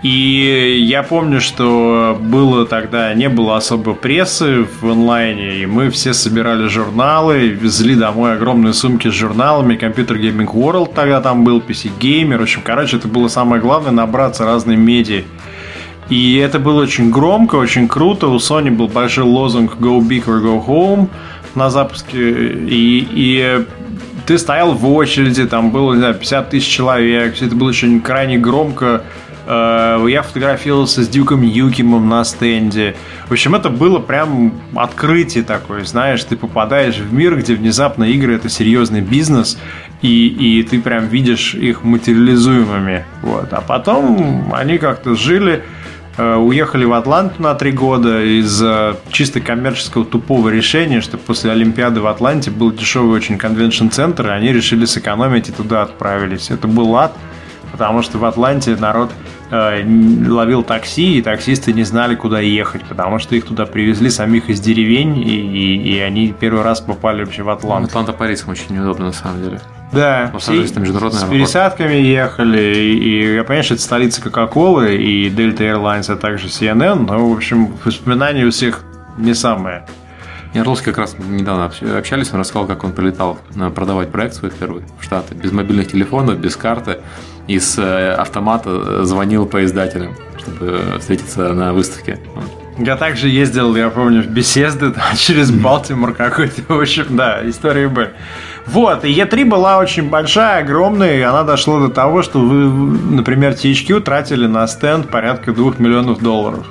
И я помню, что было тогда, не было особо прессы в онлайне, и мы все собирали журналы, везли домой огромные сумки с журналами, Computer Gaming World тогда там был, PC Gamer, в общем, короче, это было самое главное, набраться разные медиа и это было очень громко, очень круто. У Sony был большой лозунг «Go big or go home» на запуске. И, и ты стоял в очереди, там было, не знаю, 50 тысяч человек. Все это было очень крайне громко. Э, я фотографировался с Дюком Юкимом на стенде. В общем, это было прям открытие такое, знаешь, ты попадаешь в мир, где внезапно игры это серьезный бизнес, и, и ты прям видишь их материализуемыми. Вот. А потом они как-то жили, уехали в Атланту на три года из-за чисто коммерческого тупого решения, что после Олимпиады в Атланте был дешевый очень конвеншн-центр, и они решили сэкономить и туда отправились. Это был ад, потому что в Атланте народ э, ловил такси, и таксисты не знали, куда ехать, потому что их туда привезли самих из деревень, и, и, и они первый раз попали вообще в Атланту. Атланта по рейсам очень неудобно, на самом деле. Да, все с пересадками ехали, и, и я понимаю, что это столица Кока-Колы и Delta Airlines, а также CNN, но, в общем, воспоминания у всех не самые. Ярловский как раз недавно общались, он рассказал, как он прилетал э, продавать проект свой первый в Штаты, без мобильных телефонов, без карты, и с э, автомата э, звонил по издателям, чтобы встретиться на выставке. Я также ездил, я помню, в беседы через Балтимор какой-то, в общем, да, истории были. Вот, и E3 была очень большая, огромная, и она дошла до того, что вы, например, THQ тратили на стенд порядка 2 миллионов долларов.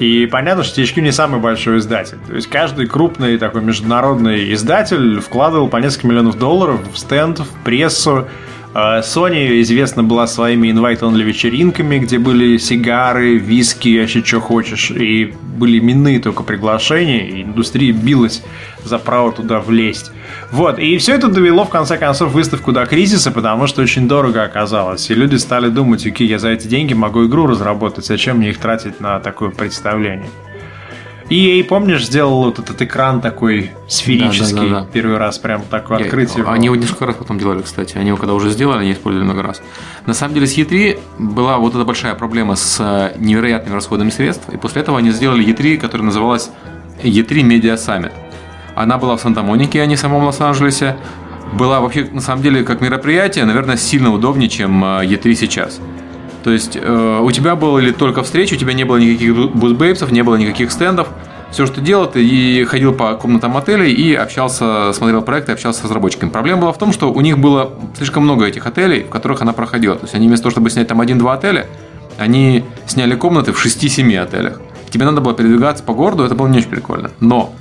И понятно, что THQ не самый большой издатель. То есть каждый крупный такой международный издатель вкладывал по несколько миллионов долларов в стенд, в прессу, Sony известна была своими invite-only вечеринками, где были сигары, виски, вообще что хочешь. И были именные только приглашения, и индустрия билась за право туда влезть. Вот, и все это довело в конце концов выставку до кризиса, потому что очень дорого оказалось. И люди стали думать, окей, я за эти деньги могу игру разработать, зачем мне их тратить на такое представление? И помнишь, сделал вот этот экран такой сферический, да, да, да, да. первый раз прям такое Я, открытие. Они его несколько раз потом делали, кстати. Они его когда уже сделали, они использовали много раз. На самом деле с E3 была вот эта большая проблема с э, невероятными расходами средств, и после этого они сделали E3, которая называлась E3 Media Summit. Она была в Санта-Монике, а не в самом Лос-Анджелесе. Была вообще, на самом деле, как мероприятие, наверное, сильно удобнее, чем э, E3 сейчас. То есть э, у тебя были только встречи, у тебя не было никаких бузбейпсов, не было никаких стендов. Все, что делал, ты ходил по комнатам отелей и общался, смотрел проекты, общался с разработчиками. Проблема была в том, что у них было слишком много этих отелей, в которых она проходила. То есть они вместо того, чтобы снять там один-два отеля, они сняли комнаты в 6-7 отелях. Тебе надо было передвигаться по городу, это было не очень прикольно. Но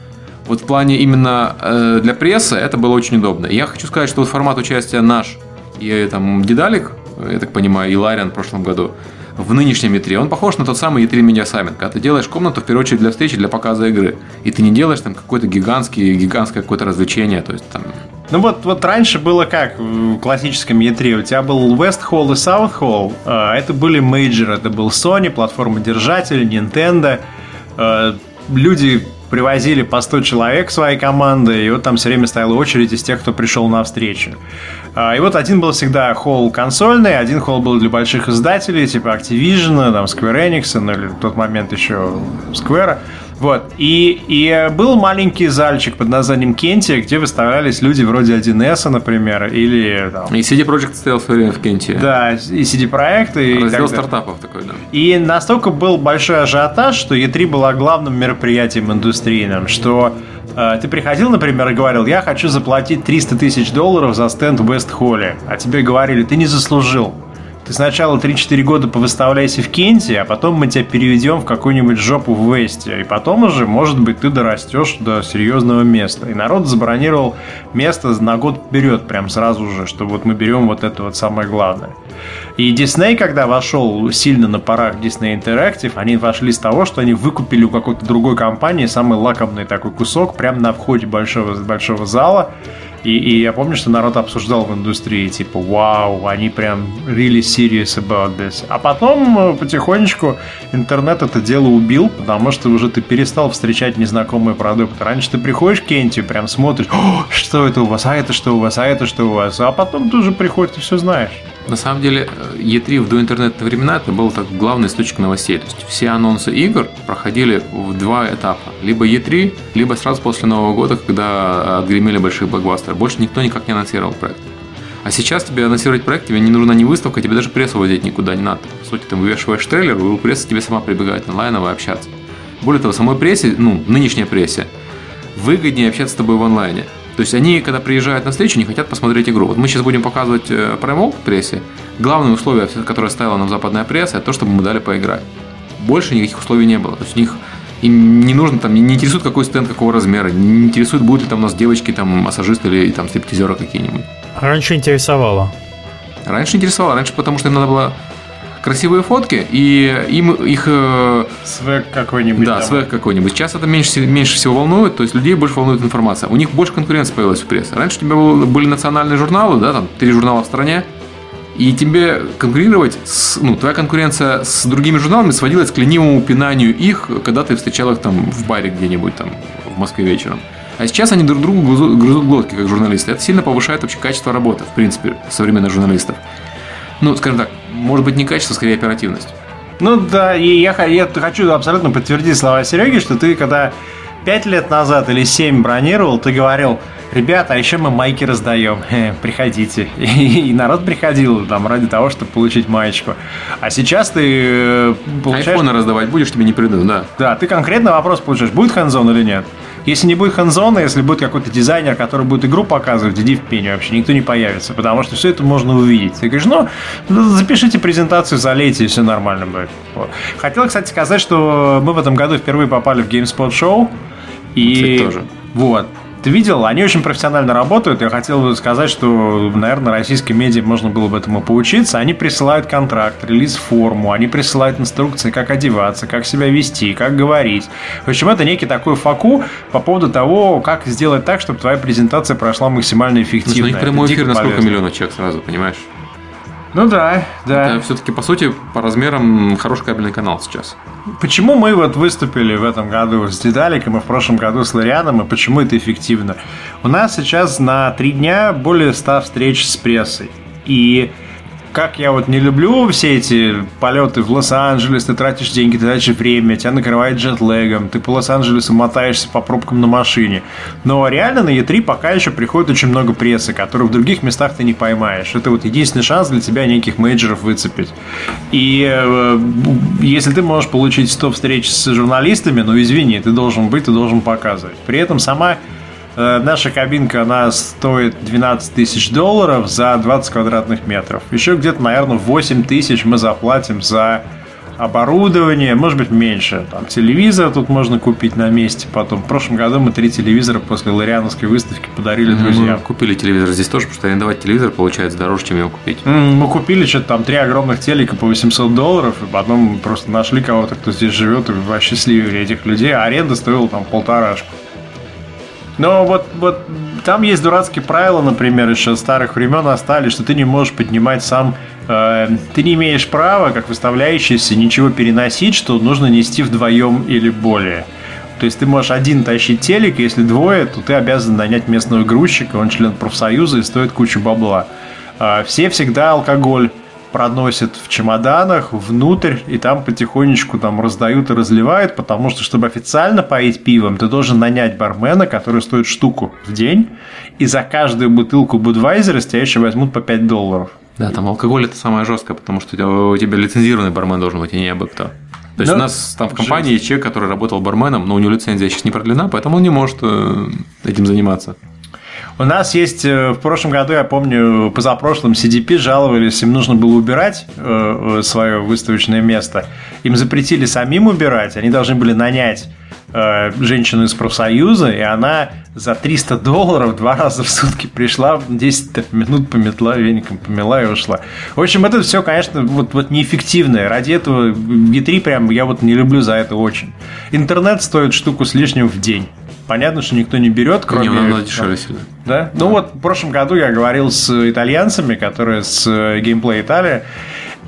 вот в плане именно э, для прессы это было очень удобно. И я хочу сказать, что вот формат участия наш и э, там Дедалик, я так понимаю, и Лариан в прошлом году, в нынешнем E3, он похож на тот самый E3 Media Summit, когда ты делаешь комнату, в первую очередь, для встречи, для показа игры. И ты не делаешь там какой-то гигантский, гигантское какое-то развлечение, то есть там... Ну вот, вот раньше было как в классическом E3, у тебя был West Hall и South Hall, а, это были мейджоры, это был Sony, платформа держатель, Nintendo, а, люди привозили по 100 человек своей команды, и вот там все время стояла очередь из тех, кто пришел на встречу. А, и вот один был всегда холл консольный, один холл был для больших издателей, типа Activision, там Square Enix, ну или в тот момент еще Square. Вот. И, и был маленький зальчик под названием Кенти, где выставлялись люди вроде 1С, например, или там... И CD Projekt стоял в свое время в Кенте. Да, и CD Projekt. И Раздел стартапов такой, да. И настолько был большой ажиотаж, что E3 была главным мероприятием индустрийным, что э, ты приходил, например, и говорил, я хочу заплатить 300 тысяч долларов за стенд в Вест-Холле, а тебе говорили, ты не заслужил. Ты сначала 3-4 года повыставляйся в Кенте, а потом мы тебя переведем в какую-нибудь жопу в Весте. И потом уже, может быть, ты дорастешь до серьезного места. И народ забронировал место на год вперед, прям сразу же, что вот мы берем вот это вот самое главное. И Дисней, когда вошел сильно на парах Disney Interactive, они вошли с того, что они выкупили у какой-то другой компании самый лакомный такой кусок прямо на входе большого, большого зала. И, и я помню, что народ обсуждал в индустрии, типа, вау, они прям really serious about this. А потом э, потихонечку интернет это дело убил, потому что уже ты перестал встречать незнакомые продукты. Раньше ты приходишь к Кенти, прям смотришь, что это у вас, а это что у вас, а это что у вас. А потом ты уже приходишь, ты все знаешь. На самом деле, E3 в доинтернетные времена это был так главный источник новостей. То есть все анонсы игр проходили в два этапа. Либо E3, либо сразу после Нового года, когда отгремели большие блокбастеры. Больше никто никак не анонсировал проект. А сейчас тебе анонсировать проект, тебе не нужна ни выставка, тебе даже прессу возить никуда не надо. По сути, ты вывешиваешь трейлер, и пресса тебе сама прибегает онлайново общаться. Более того, самой прессе, ну, нынешней прессе, выгоднее общаться с тобой в онлайне. То есть они, когда приезжают на встречу, не хотят посмотреть игру. Вот мы сейчас будем показывать э, Primal прессе. Главное условие, которое ставила нам западная пресса, это то, чтобы мы дали поиграть. Больше никаких условий не было. То есть у них им не нужно, там, не интересует, какой стенд, какого размера, не интересует, будут ли там у нас девочки, там, массажисты или там стриптизеры какие-нибудь. Раньше интересовало. Раньше интересовало, раньше потому что им надо было красивые фотки, и им их... Э, свек какой-нибудь. Да, свек какой-нибудь. Сейчас это меньше, меньше всего волнует, то есть людей больше волнует информация. У них больше конкуренции появилась в прессе. Раньше у тебя были национальные журналы, да, там три журнала в стране, и тебе конкурировать, с, ну, твоя конкуренция с другими журналами сводилась к ленивому пинанию их, когда ты встречал их там в баре где-нибудь там в Москве вечером. А сейчас они друг другу грызут глотки, как журналисты. Это сильно повышает вообще качество работы, в принципе, современных журналистов. Ну, скажем так, может быть, не качество, скорее оперативность. Ну да, и я, я хочу абсолютно подтвердить слова Сереги, что ты когда 5 лет назад или 7 бронировал, ты говорил, ребята, а еще мы майки раздаем, приходите. И, и народ приходил там ради того, чтобы получить маечку. А сейчас ты э, получаешь... Айфоны раздавать будешь, тебе не придут, да. Да, ты конкретно вопрос получаешь, будет ханзон или нет? Если не будет ханзона, если будет какой-то дизайнер, который будет игру показывать, иди в пень вообще, никто не появится, потому что все это можно увидеть. Ты говоришь, ну, запишите презентацию, залейте, и все нормально будет. Вот. Хотел, кстати, сказать, что мы в этом году впервые попали в GameSpot шоу. И Кстати, тоже. вот. Ты видел, они очень профессионально работают. Я хотел бы сказать, что, наверное, российской медиа можно было бы этому поучиться. Они присылают контракт, релиз-форму, они присылают инструкции, как одеваться, как себя вести, как говорить. В общем, это некий такой факу по поводу того, как сделать так, чтобы твоя презентация прошла максимально Потому что эффективно. у них прямой эфир на сколько миллионов человек сразу, понимаешь? Ну да, да. Это все-таки, по сути, по размерам хороший кабельный канал сейчас. Почему мы вот выступили в этом году с Дедаликом и в прошлом году с Лорианом, и почему это эффективно? У нас сейчас на три дня более 100 встреч с прессой. И как я вот не люблю все эти полеты в Лос-Анджелес, ты тратишь деньги, ты тратишь время, тебя накрывает джетлегом, ты по Лос-Анджелесу мотаешься по пробкам на машине. Но реально на E3 пока еще приходит очень много прессы, которую в других местах ты не поймаешь. Это вот единственный шанс для тебя неких мейджеров выцепить. И э, если ты можешь получить 100 встреч с журналистами, ну извини, ты должен быть, ты должен показывать. При этом сама наша кабинка, она стоит 12 тысяч долларов за 20 квадратных метров. Еще где-то, наверное, 8 тысяч мы заплатим за оборудование, может быть, меньше. Там телевизор тут можно купить на месте потом. В прошлом году мы три телевизора после Лориановской выставки подарили друзьям. Мы купили телевизор здесь тоже, потому что арендовать телевизор получается дороже, чем его купить. Мы купили что-то там три огромных телека по 800 долларов, и потом просто нашли кого-то, кто здесь живет, и осчастливили этих людей, а аренда стоила там полторашку. Но вот, вот там есть дурацкие правила, например, еще старых времен остались, что ты не можешь поднимать сам, э, ты не имеешь права, как выставляющийся, ничего переносить, что нужно нести вдвоем или более. То есть ты можешь один тащить телек, если двое, то ты обязан нанять местного грузчика, он член профсоюза и стоит кучу бабла. А Все всегда алкоголь проносят в чемоданах внутрь, и там потихонечку там раздают и разливают, потому что, чтобы официально поить пивом, ты должен нанять бармена, который стоит штуку в день, и за каждую бутылку Будвайзера с тебя еще возьмут по 5 долларов. Да, там алкоголь это самое жесткое, потому что у тебя, у тебя лицензированный бармен должен быть, а не абы кто. То есть Ну, у нас там в компании есть человек, который работал барменом, но у него лицензия сейчас не продлена, поэтому он не может э, этим заниматься. У нас есть э, в прошлом году, я помню, позапрошлом CDP жаловались, им нужно было убирать э, э, свое выставочное место. Им запретили самим убирать, они должны были нанять женщину из профсоюза, и она за 300 долларов два раза в сутки пришла, 10 минут пометла, веником помела и ушла. В общем, это все, конечно, вот, вот неэффективное. Ради этого E3 прям я вот не люблю за это очень. Интернет стоит штуку с лишним в день. Понятно, что никто не берет, кроме... Не, надо дешевле сильно. Да? Ну вот в прошлом году я говорил с итальянцами, которые с э, Gameplay Italia,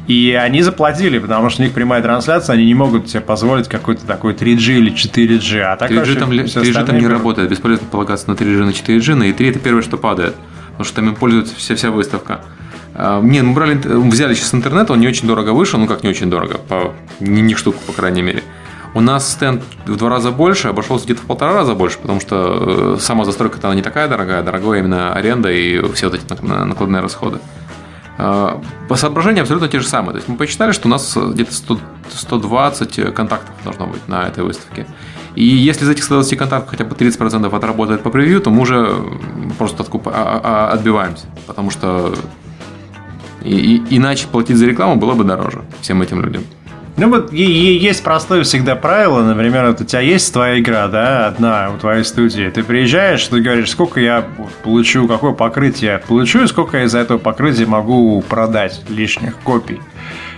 и они заплатили, потому что у них прямая трансляция, они не могут себе позволить какой-то такой 3G или 4G. А так 3G вообще там, ли- все 3G там не берут. работает, бесполезно полагаться на 3G, на 4G, на E3 это первое, что падает, потому что там им пользуется вся, вся выставка. А, Не, мы брали, инт- взяли сейчас интернет, он не очень дорого вышел, ну как не очень дорого, по, не, не штуку, по крайней мере. У нас стенд в два раза больше, обошелся где-то в полтора раза больше, потому что э, сама застройка-то она не такая дорогая, дорогая именно аренда и все вот эти нак- на- накладные расходы. А, По соображениям абсолютно те же самые. То есть мы посчитали, что у нас где-то 100 120 контактов должно быть на этой выставке. И если из этих 120 контактов хотя бы 30% отработает по превью, то мы уже просто откуп- а- а- отбиваемся. Потому что и- и- иначе платить за рекламу было бы дороже всем этим людям. Ну вот есть простое всегда правило, например, вот у тебя есть твоя игра, да, одна у твоей студии, ты приезжаешь, ты говоришь, сколько я получу, какое покрытие получу, и сколько я из-за этого покрытия могу продать лишних копий.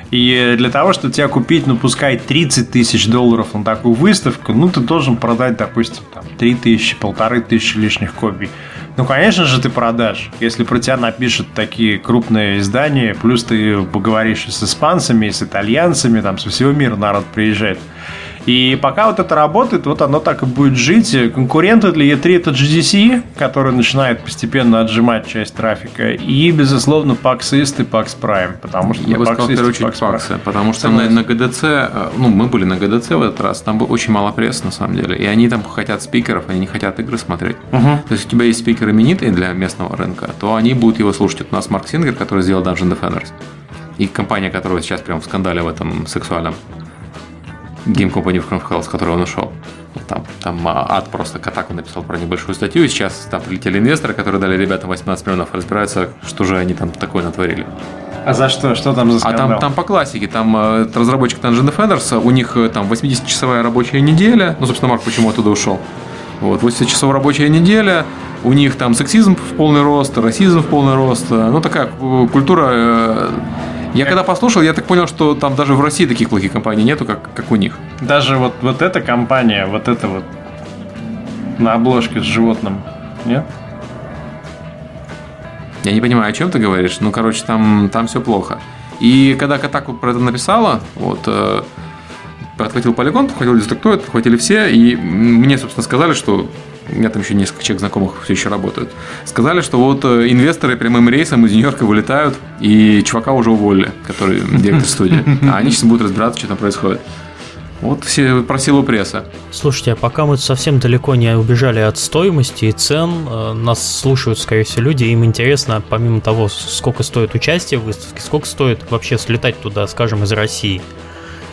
И для того, чтобы тебя купить, ну, пускай 30 тысяч долларов на такую выставку, ну, ты должен продать, допустим, там, 3 тысячи, полторы тысячи лишних копий. Ну, конечно же, ты продашь. Если про тебя напишут такие крупные издания, плюс ты поговоришь с испанцами, с итальянцами, там, со всего мира народ приезжает. И пока вот это работает, вот оно так и будет жить. Конкуренты для E3 это GDC, который начинает постепенно отжимать часть трафика, и, безусловно, PAX East и PAX Prime, потому что Я бы PAX сказал, в первую очередь, PAX Prime. паксы, потому что на, Согласен. на ГДЦ, э, ну, мы были на ГДЦ в этот раз, там было очень мало пресс, на самом деле, и они там хотят спикеров, они не хотят игры смотреть. То есть у тебя есть спикер именитый для местного рынка, то они будут его слушать. Вот у нас Марк Сингер, который сделал Dungeon Defenders, и компания, которая сейчас прям в скандале в этом сексуальном. Game Company of House, с которого он ушел. Там, там а, ад просто. Катаку написал про небольшую статью, и сейчас там прилетели инвесторы, которые дали ребятам 18 миллионов, разбираются, что же они там такое натворили. А за что? Что там за скандал? А там, там по классике, там э, разработчик Dungeon Defenders, у них э, там 80-часовая рабочая неделя, ну, собственно, Марк почему оттуда ушел. Вот, 80-часовая рабочая неделя, у них там сексизм в полный рост, расизм в полный рост, ну, такая э, культура я когда послушал, я так понял, что там даже в России таких плохих компаний нету, как, как у них. Даже вот, вот эта компания, вот эта вот на обложке с животным, нет? Я не понимаю, о чем ты говоришь. Ну, короче, там, там все плохо. И когда Катаку про это написала, вот, э, подхватил полигон, подхватил деструктоид, подхватили все, и мне, собственно, сказали, что у меня там еще несколько человек знакомых все еще работают, сказали, что вот э, инвесторы прямым рейсом из Нью-Йорка вылетают, и чувака уже уволили, который директор студии. А они сейчас будут разбираться, что там происходит. Вот все про силу пресса. Слушайте, а пока мы совсем далеко не убежали от стоимости и цен, э, нас слушают, скорее всего, люди, им интересно, помимо того, сколько стоит участие в выставке, сколько стоит вообще слетать туда, скажем, из России –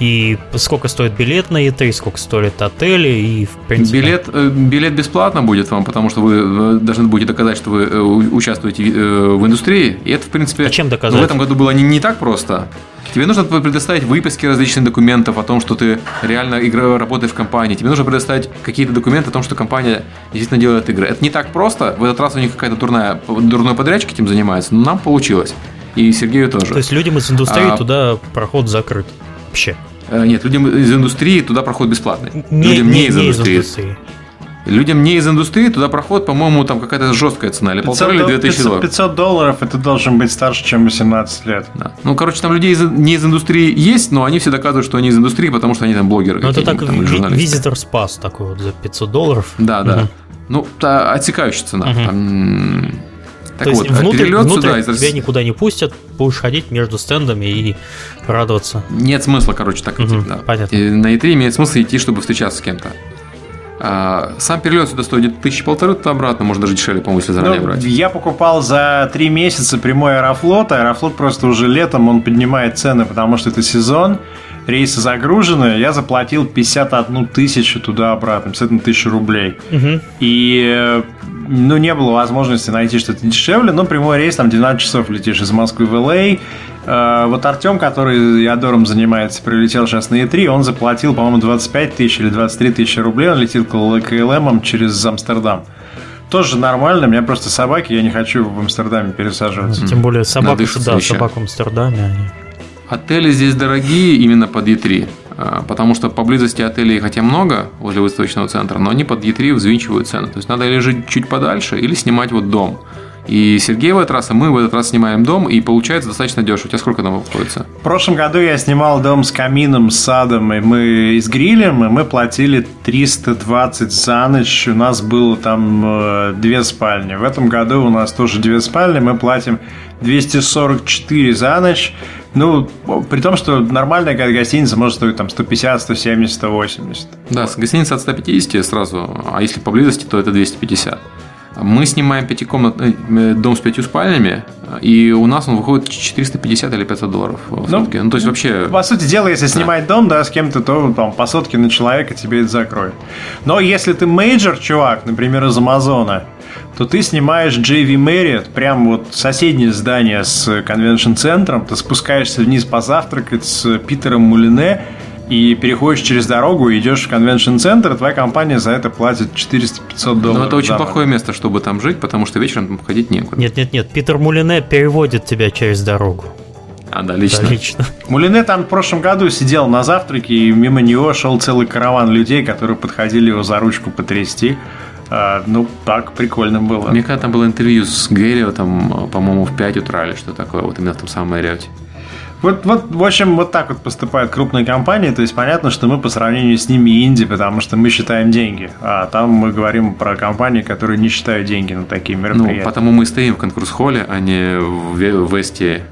и сколько стоит билет на E3, сколько стоит отели, и в принципе... Билет, э, билет бесплатно будет вам, потому что вы должны будете доказать, что вы э, участвуете э, в индустрии, и это, в принципе, а чем доказать? в этом году было не, не так просто. Тебе нужно предоставить выписки различных документов о том, что ты реально игра, работаешь в компании. Тебе нужно предоставить какие-то документы о том, что компания действительно делает игры. Это не так просто. В этот раз у них какая-то дурная, дурной подрядчик этим занимается, но нам получилось. И Сергею тоже. То есть людям из индустрии а, туда проход закрыт вообще? Э, нет, людям из индустрии туда проход бесплатный. Не, людям не, не из индустрии. Из индустрии. Людям не из индустрии туда проход, по-моему, там какая-то жесткая цена, или полторы или две тысячи долларов. 500 долларов, это должен быть старше, чем 18 лет. Да. Ну, короче, там людей из, не из индустрии есть, но они все доказывают, что они из индустрии, потому что они там блогеры. Ну, это так, визитор спас такой вот за 500 долларов. Да, да. Угу. Ну, та отсекающая цена. Угу. Там, так То вот, есть внутрь, перелет внутрь сюда из тебя никуда не пустят, будешь ходить между стендами и радоваться. Нет смысла, короче, так идти. Угу, да. Понятно. И на E3 имеет смысл идти, чтобы встречаться с кем-то. А, сам перелет сюда стоит где-то тысячи полторы, то обратно, может даже дешевле, по-моему, если заранее ну, брать. Я покупал за три месяца прямой Аэрофлот. Аэрофлот просто уже летом он поднимает цены, потому что это сезон рейсы загружены, я заплатил 51 тысячу туда-обратно, 51 тысячу рублей. Угу. И э, ну, не было возможности найти что-то дешевле, но прямой рейс, там 12 часов летишь из Москвы в Л.А., э, вот Артем, который Ядором занимается, прилетел сейчас на Е3, он заплатил, по-моему, 25 тысяч или 23 тысячи рублей, он летит КЛМ через Амстердам тоже нормально. У меня просто собаки, я не хочу в Амстердаме пересаживаться. Тем более собака, да, собака в Амстердаме. Они... Отели здесь дорогие именно под E3, а, потому что поблизости отелей хотя много возле выставочного центра, но они под E3 взвинчивают цены. То есть надо или жить чуть подальше, или снимать вот дом. И Сергей в этот раз, а мы в этот раз снимаем дом, и получается достаточно дешево. У тебя сколько там обходится? В прошлом году я снимал дом с камином, с садом, и мы и с грилем, и мы платили 320 за ночь. У нас было там э, две спальни. В этом году у нас тоже две спальни, мы платим 244 за ночь. Ну, при том, что нормальная гостиница может стоить там 150, 170, 180. Да, с гостиницы от 150 сразу, а если поблизости, то это 250. Мы снимаем пятикомнатный э, дом с пятью спальнями, и у нас он выходит 450 или 500 долларов в ну, сутки. Ну, то есть вообще... По сути дела, если да. снимать дом, да, с кем-то, то там по сотке на человека тебе это закроет. Но если ты major, чувак, например, из Амазона, то ты снимаешь JW Marriott, прям вот соседнее здание с convention-центром, ты спускаешься вниз позавтракать с Питером Мулинье, и переходишь через дорогу и идешь в конвеншн-центр, твоя компания за это платит 400-500 долларов. Но это очень плохое место, чтобы там жить, потому что вечером там ходить некуда. Нет-нет-нет, Питер Мулине переводит тебя через дорогу. А, да, лично. Да, лично. Мулине там в прошлом году сидел на завтраке, и мимо него шел целый караван людей, которые подходили его за ручку потрясти. А, ну, так прикольно было. Мне когда там было интервью с Гэри, там, по-моему, в 5 утра или что такое, вот именно в том самом Марриоте. Вот, вот, в общем, вот так вот поступают крупные компании. То есть понятно, что мы по сравнению с ними инди, потому что мы считаем деньги. А там мы говорим про компании, которые не считают деньги на такие ну, мероприятия. Ну, потому мы стоим в конкурс-холле, а не в, в STA,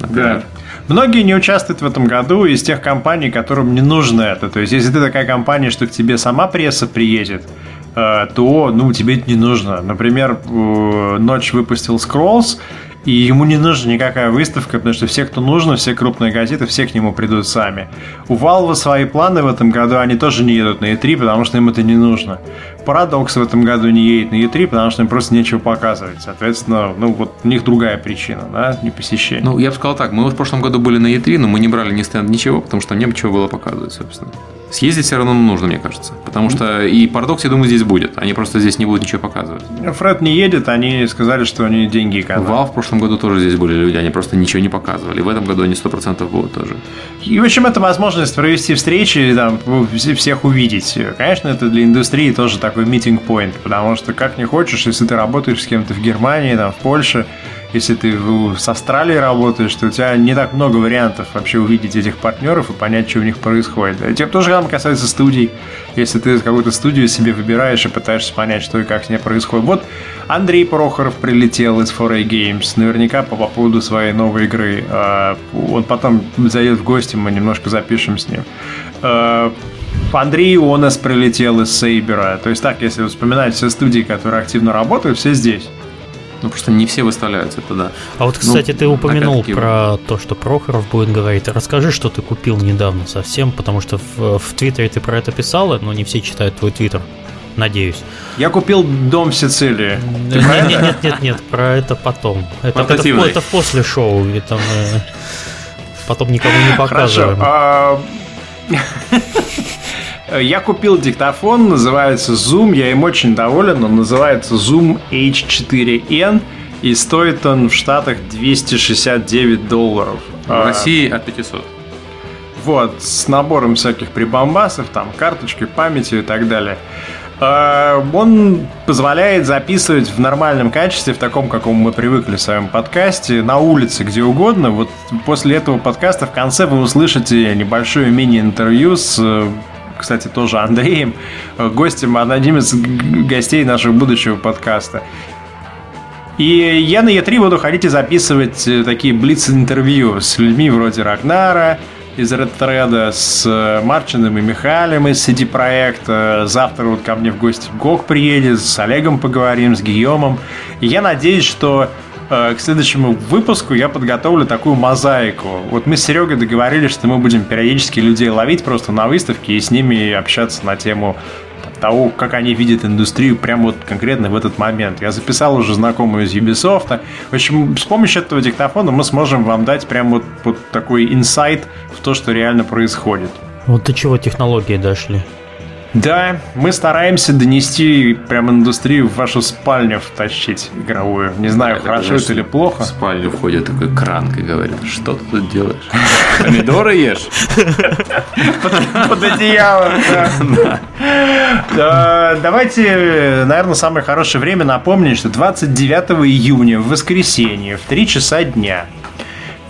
например. Да. Многие не участвуют в этом году из тех компаний, которым не нужно это. То есть, если ты такая компания, что к тебе сама пресса приедет, э, то ну, тебе это не нужно. Например, Ночь выпустил Scrolls, и ему не нужна никакая выставка, потому что все, кто нужно, все крупные газеты, все к нему придут сами. У Valve свои планы в этом году, они тоже не едут на E3, потому что им это не нужно. Парадокс в этом году не едет на E3, потому что им просто нечего показывать. Соответственно, ну вот у них другая причина, да, не посещение. Ну, я бы сказал так, мы в прошлом году были на E3, но мы не брали ни стенд, ничего, потому что не чего было показывать, собственно. Съездить все равно нужно, мне кажется. Потому что и парадокс, я думаю, здесь будет. Они просто здесь не будут ничего показывать. Фред не едет, они сказали, что они деньги экономят. Вал в прошлом году тоже здесь были люди, они просто ничего не показывали. В этом году они 100% будут тоже. И, в общем, это возможность провести встречи, там, всех увидеть. Конечно, это для индустрии тоже такой митинг-поинт, потому что как не хочешь, если ты работаешь с кем-то в Германии, там, в Польше, если ты с Австралией работаешь, то у тебя не так много вариантов вообще увидеть этих партнеров и понять, что у них происходит. Это тоже самое касается студий. Если ты какую-то студию себе выбираешь и пытаешься понять, что и как с ней происходит. Вот Андрей Прохоров прилетел из 4A Games, наверняка по поводу своей новой игры. А, он потом зайдет в гости, мы немножко запишем с ним. А, Андрей Ионес прилетел из Сейбера. То есть так, если вспоминать все студии, которые активно работают, все здесь. Ну, просто не все выставляются, это да. А вот, кстати, ну, ты упомянул про то, что Прохоров будет говорить. Расскажи, что ты купил недавно совсем, потому что в, в Твиттере ты про это писала, но не все читают твой Твиттер. Надеюсь. Я купил дом в Сицилии. Нет, нет, нет, нет, нет, про это потом. Это, это, это, это после шоу. Это мы потом никому не показываем. Хорошо. А, я купил диктофон, называется Zoom, я им очень доволен, он называется Zoom H4n, и стоит он в Штатах 269 долларов. В а, России от 500. Вот, с набором всяких прибамбасов, там, карточкой памяти и так далее. А, он позволяет записывать в нормальном качестве, в таком, каком мы привыкли в своем подкасте, на улице, где угодно. Вот после этого подкаста в конце вы услышите небольшое мини-интервью с кстати, тоже Андреем, э, гостем, одним из гостей нашего будущего подкаста. И я на E3 буду ходить и записывать э, такие блиц-интервью с людьми вроде Рагнара, из Red Thread с э, Марчиным и Михалем из CD Проекта. Завтра вот ко мне в гости Гог приедет, с Олегом поговорим, с Гийомом. И я надеюсь, что к следующему выпуску я подготовлю такую мозаику. Вот мы с Серегой договорились, что мы будем периодически людей ловить просто на выставке и с ними общаться на тему того, как они видят индустрию прямо вот конкретно в этот момент. Я записал уже знакомую из Ubisoft. В общем, с помощью этого диктофона мы сможем вам дать прямо вот, вот такой инсайт в то, что реально происходит. Вот до чего технологии дошли. Да, мы стараемся донести прям индустрию в вашу спальню втащить игровую. Не знаю, да, хорошо это или плохо. В спальню входит такой кранк и говорит, что ты тут делаешь? Помидоры ешь? Под одеялом, да. Давайте, наверное, самое хорошее время напомнить, что 29 июня в воскресенье в 3 часа дня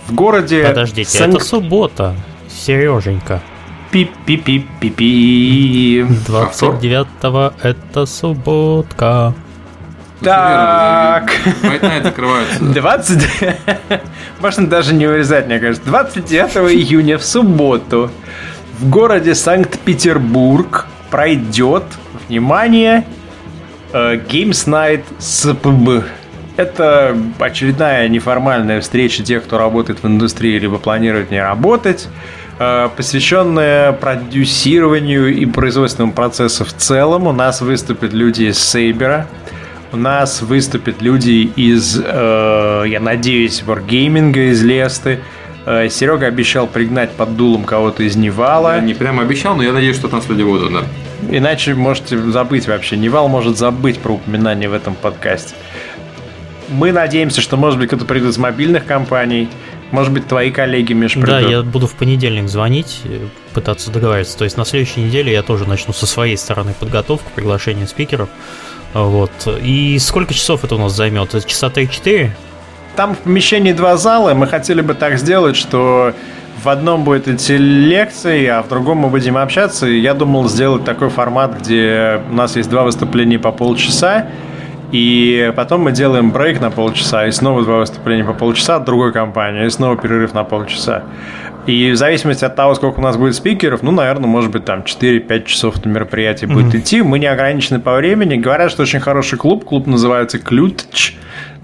в городе... Подождите, это суббота, Сереженька. Пи-пи-пи-пи-пи. 29-го это субботка. Так. White закрывается. 20... Можно даже не вырезать, мне кажется. 29 июня в субботу в городе Санкт-Петербург пройдет, внимание, э, Games Night СПБ. Это очередная неформальная встреча тех, кто работает в индустрии, либо планирует не работать. Э, посвященная продюсированию и производственному процессу в целом. У нас выступят люди из Сейбера, у нас выступят люди из, э, я надеюсь, Wargaming, из Лесты. Э, Серега обещал пригнать под дулом кого-то из Невала. Я не прямо обещал, но я надеюсь, что там люди будут, да. Иначе можете забыть вообще. Невал может забыть про упоминание в этом подкасте. Мы надеемся, что, может быть, кто-то придет из мобильных компаний. Может быть, твои коллеги, Миш, придут? Да, я буду в понедельник звонить, пытаться договориться. То есть на следующей неделе я тоже начну со своей стороны подготовку, приглашение спикеров. Вот. И сколько часов это у нас займет? Часа 3-4? Там в помещении два зала. Мы хотели бы так сделать, что в одном будет идти лекции, а в другом мы будем общаться. И я думал сделать такой формат, где у нас есть два выступления по полчаса, и потом мы делаем брейк на полчаса, и снова два выступления по полчаса от другой компании, и снова перерыв на полчаса. И в зависимости от того, сколько у нас будет спикеров, ну, наверное, может быть, там 4-5 часов это мероприятие mm-hmm. будет идти. Мы не ограничены по времени. Говорят, что очень хороший клуб. Клуб называется Ключ.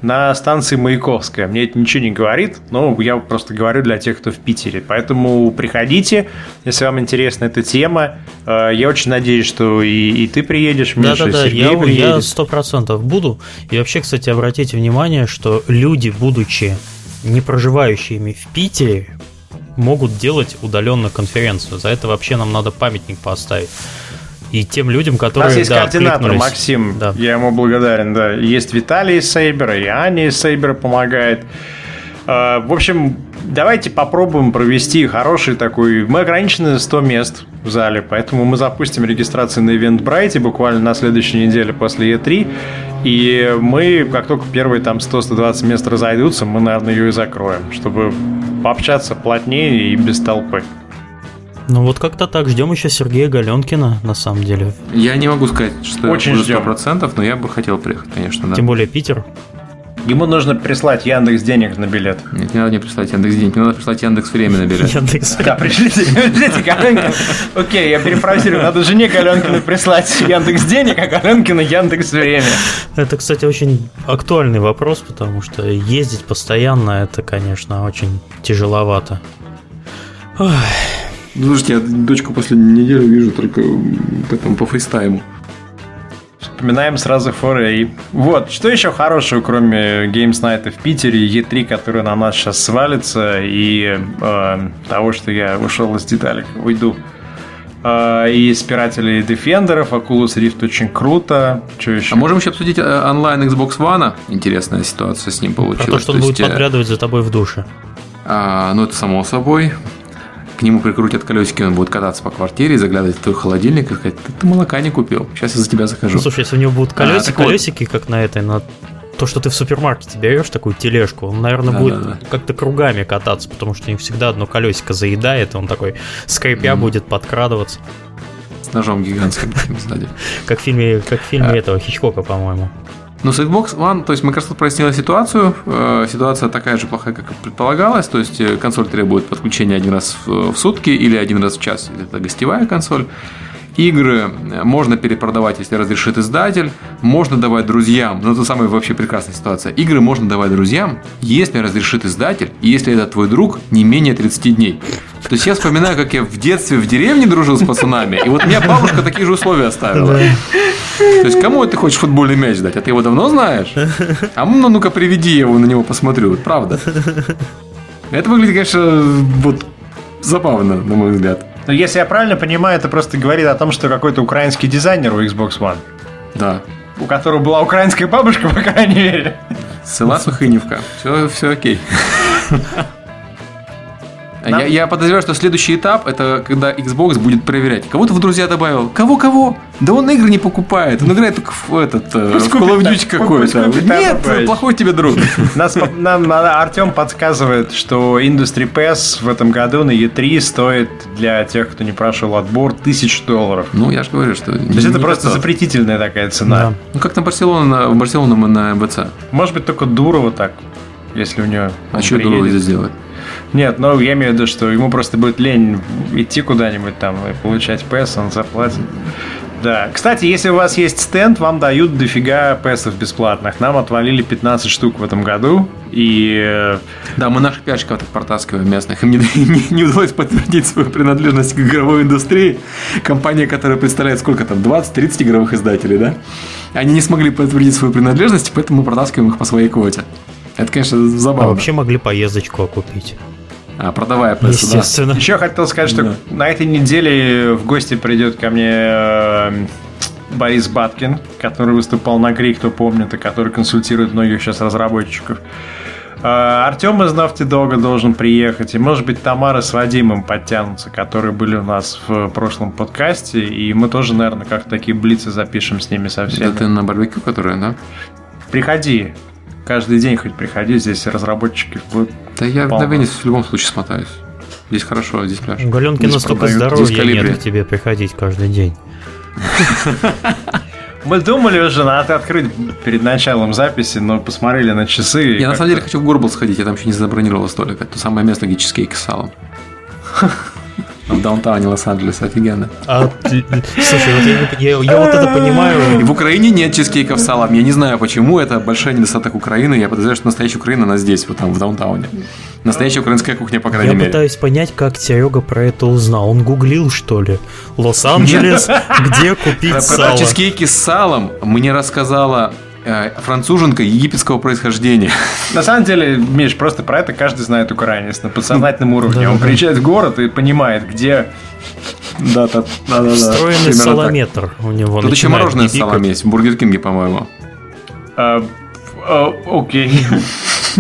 На станции Маяковская. Мне это ничего не говорит, но я просто говорю для тех, кто в Питере. Поэтому приходите, если вам интересна эта тема. Э, я очень надеюсь, что и, и ты приедешь, Миша, Сергей я, приедет. я сто процентов буду. И вообще, кстати, обратите внимание, что люди, будучи не проживающими в Питере, могут делать удаленно конференцию. За это вообще нам надо памятник поставить. И тем людям, У которые нас есть да, координатор. Максим, Да. я ему благодарен, да. Есть Виталий из Сейбера, и Аня из Сейбера помогает. Э, В общем, давайте попробуем провести хороший такой... Мы ограничены 100 мест в зале, поэтому мы запустим регистрацию на Eventbrite буквально на следующей неделе после E3. И мы, как только первые там 100-120 мест разойдутся, мы, наверное, ее и закроем, чтобы пообщаться плотнее и без толпы. Ну вот как-то так. Ждем еще Сергея Галенкина, на самом деле. Я не могу сказать, что Очень ждем. 100%, но я бы хотел приехать, конечно, да. Тем более Питер. Ему нужно прислать Яндекс денег на билет. Нет, не надо мне прислать Яндекс денег, мне надо прислать Яндекс время на билет. Яндекс. Да, пришлите, пришлите Галенкину. Окей, я перефразирую. Надо жене Галенкину прислать Яндекс денег, а Галенкину Яндекс время. Это, кстати, очень актуальный вопрос, потому что ездить постоянно это, конечно, очень тяжеловато. Ой, Слушайте, я дочку после недели вижу только м, потом по фейстайму. Вспоминаем сразу форей. Вот, что еще хорошего, кроме Games Night в Питере, E3, который на нас сейчас свалится, и э, того, что я ушел из деталей, уйду. Э, и спирателей Defender'ов, Oculus Rift очень круто. Что еще? А можем еще обсудить э, онлайн Xbox One? Интересная ситуация с ним получилась. про то, что он То будет есть, э, подглядывать за тобой в душе. а, ну, это само собой. К нему прикрутят колесики, он будет кататься по квартире, заглядывать в твой холодильник и сказать, ты, ты молока не купил, сейчас я за тебя захожу. Ну, слушай, если у него будут А, колесики, вот. как на этой, на то, что ты в супермаркете берешь такую тележку, он, наверное, Да, будет да, да. как-то кругами кататься, потому что у них всегда одно колесико заедает, и он такой скрипя будет подкрадываться. С ножом гигантским сзади. Как в фильме, как в фильме А. этого Хичкока, по-моему. Ну, с Xbox One, то есть Microsoft прояснила ситуацию. Э, Ситуация такая же плохая, как и предполагалось. То есть э, консоль требует подключения один раз в сутки или один раз в час. Это гостевая консоль. Игры э, можно перепродавать, если разрешит издатель. Можно давать друзьям. Ну, это самая вообще прекрасная ситуация. Игры можно давать друзьям, если разрешит издатель, и если это твой друг не менее 30 дней. То есть я вспоминаю, как я в детстве в деревне дружил с пацанами, и вот меня бабушка такие же условия оставила. То есть кому ты хочешь футбольный мяч дать? А ты его давно знаешь? А ну ну-ка приведи я его на него посмотрю. Вот Правда. Это выглядит, конечно, вот забавно, на мой взгляд. Ну, если я правильно понимаю, это просто говорит о том, что какой-то украинский дизайнер у Xbox One, Да. у которого была украинская бабушка, по крайней мере. Села Сухыневка. Все, все окей. Нам- Я, я подозреваю, что следующий этап это когда Xbox будет проверять. Кого ты в друзья добавил? Кого кого? Да он игры не покупает. Он играет только в этот э, Пусть в Call of Duty какой-то. Нет, добавить. плохой тебе друг. Нас, нам Артем подсказывает, что Industry Pass в этом году на E3 стоит для тех, кто не прошел отбор, тысяч долларов. Ну, я же говорю, что... То есть это просто запретительная такая цена. Да. Ну, как на Барселону, в Барселону мы на МВЦ. Может быть, только Дурова так, если у нее А что Дурова здесь делает? Нет, но я имею в виду, что ему просто будет лень идти куда-нибудь там и получать пэс, он заплатит. Да. Кстати, если у вас есть стенд, вам дают дофига пэсов бесплатных. Нам отвалили 15 штук в этом году. И э, Да, мы наших пиарщиков так протаскиваем местных. Им не, не- не удалось подтвердить свою принадлежность к игровой индустрии. Компания, которая представляет сколько там, 20-30 игровых издателей, да? Они не смогли подтвердить свою принадлежность, поэтому мы протаскиваем их по своей квоте. Это, конечно, А забавно. вообще могли поездочку окупить. А, продавая PS, да. Естественно. еще хотел сказать, что Да. на этой неделе в гости придет ко мне э, Борис Баткин, который выступал на ГРИ, кто помнит, и который консультирует многих сейчас разработчиков. Э, Артем из Naughty Dog должен приехать, и, может быть, Тамара с Вадимом подтянутся, которые были у нас в прошлом подкасте, и мы тоже, наверное, как такие блицы запишем с ними совсем. Это на барбекю, которая, да? Приходи, каждый день хоть приходи, здесь разработчики будут. Да я Полно. на Венес в любом случае смотаюсь. Здесь хорошо, здесь пляж. У Галенкина Здесь столько продают здоровья нет тебе приходить каждый день. Мы думали уже, надо открыть перед началом записи, но посмотрели на часы. Я на самом деле хочу в Горбл сходить, я там еще не забронировал столик. Это то самое место, где чизкейк с салом. В даунтауне Лос-Анджелеса офигенно. А, слушай, вот я, я, я вот это понимаю. И в Украине нет чизкейков с салом. Я не знаю почему, это большой недостаток Украины. Я подозреваю, что настоящая Украина, она здесь, вот там, в даунтауне. Настоящая украинская кухня, по крайней я мере. Я пытаюсь понять, как Серега про это узнал. Он гуглил, что ли? Лос-Анджелес, где купить сало? Про чизкейки с салом мне рассказала француженка египетского происхождения. На самом деле, Миш, просто про это каждый знает украинец на подсознательном уровне. Он приезжает в город и понимает, где да, да, да, да. Встроенный салометр у него. Тут еще мороженое с салом есть, в Бургер Кинге, по-моему. А, окей.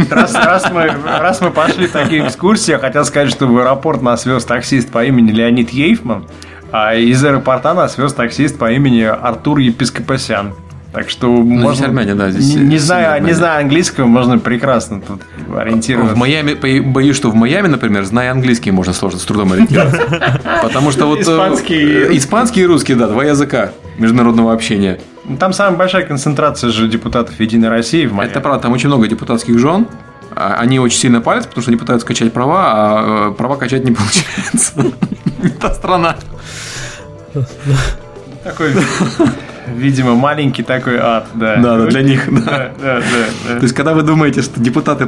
Раз, раз, мы, раз мы пошли в такие экскурсии, я хотел сказать, что в аэропорт нас вез таксист по имени Леонид Ейфман, а из аэропорта нас вез таксист по имени Артур Епископосян. Так что ну, можно... Здесь армяне, да. Здесь не, не, зная, не зная английского, можно прекрасно тут ориентироваться. В Майами, боюсь, что в Майами, например, зная английский, можно сложно с трудом ориентироваться. Потому что вот... Э, испанский... Испанский и русский, да, два языка международного общения. Там самая большая концентрация же депутатов Единой России в Майами. Это правда, там очень много депутатских жен. А, они очень сильно палят, потому что они пытаются качать права, а э, права качать не получается. Это страна. Такой видимо, маленький такой ад, да. Да, да для них, да. Да, да, да. То есть, когда вы думаете, что депутаты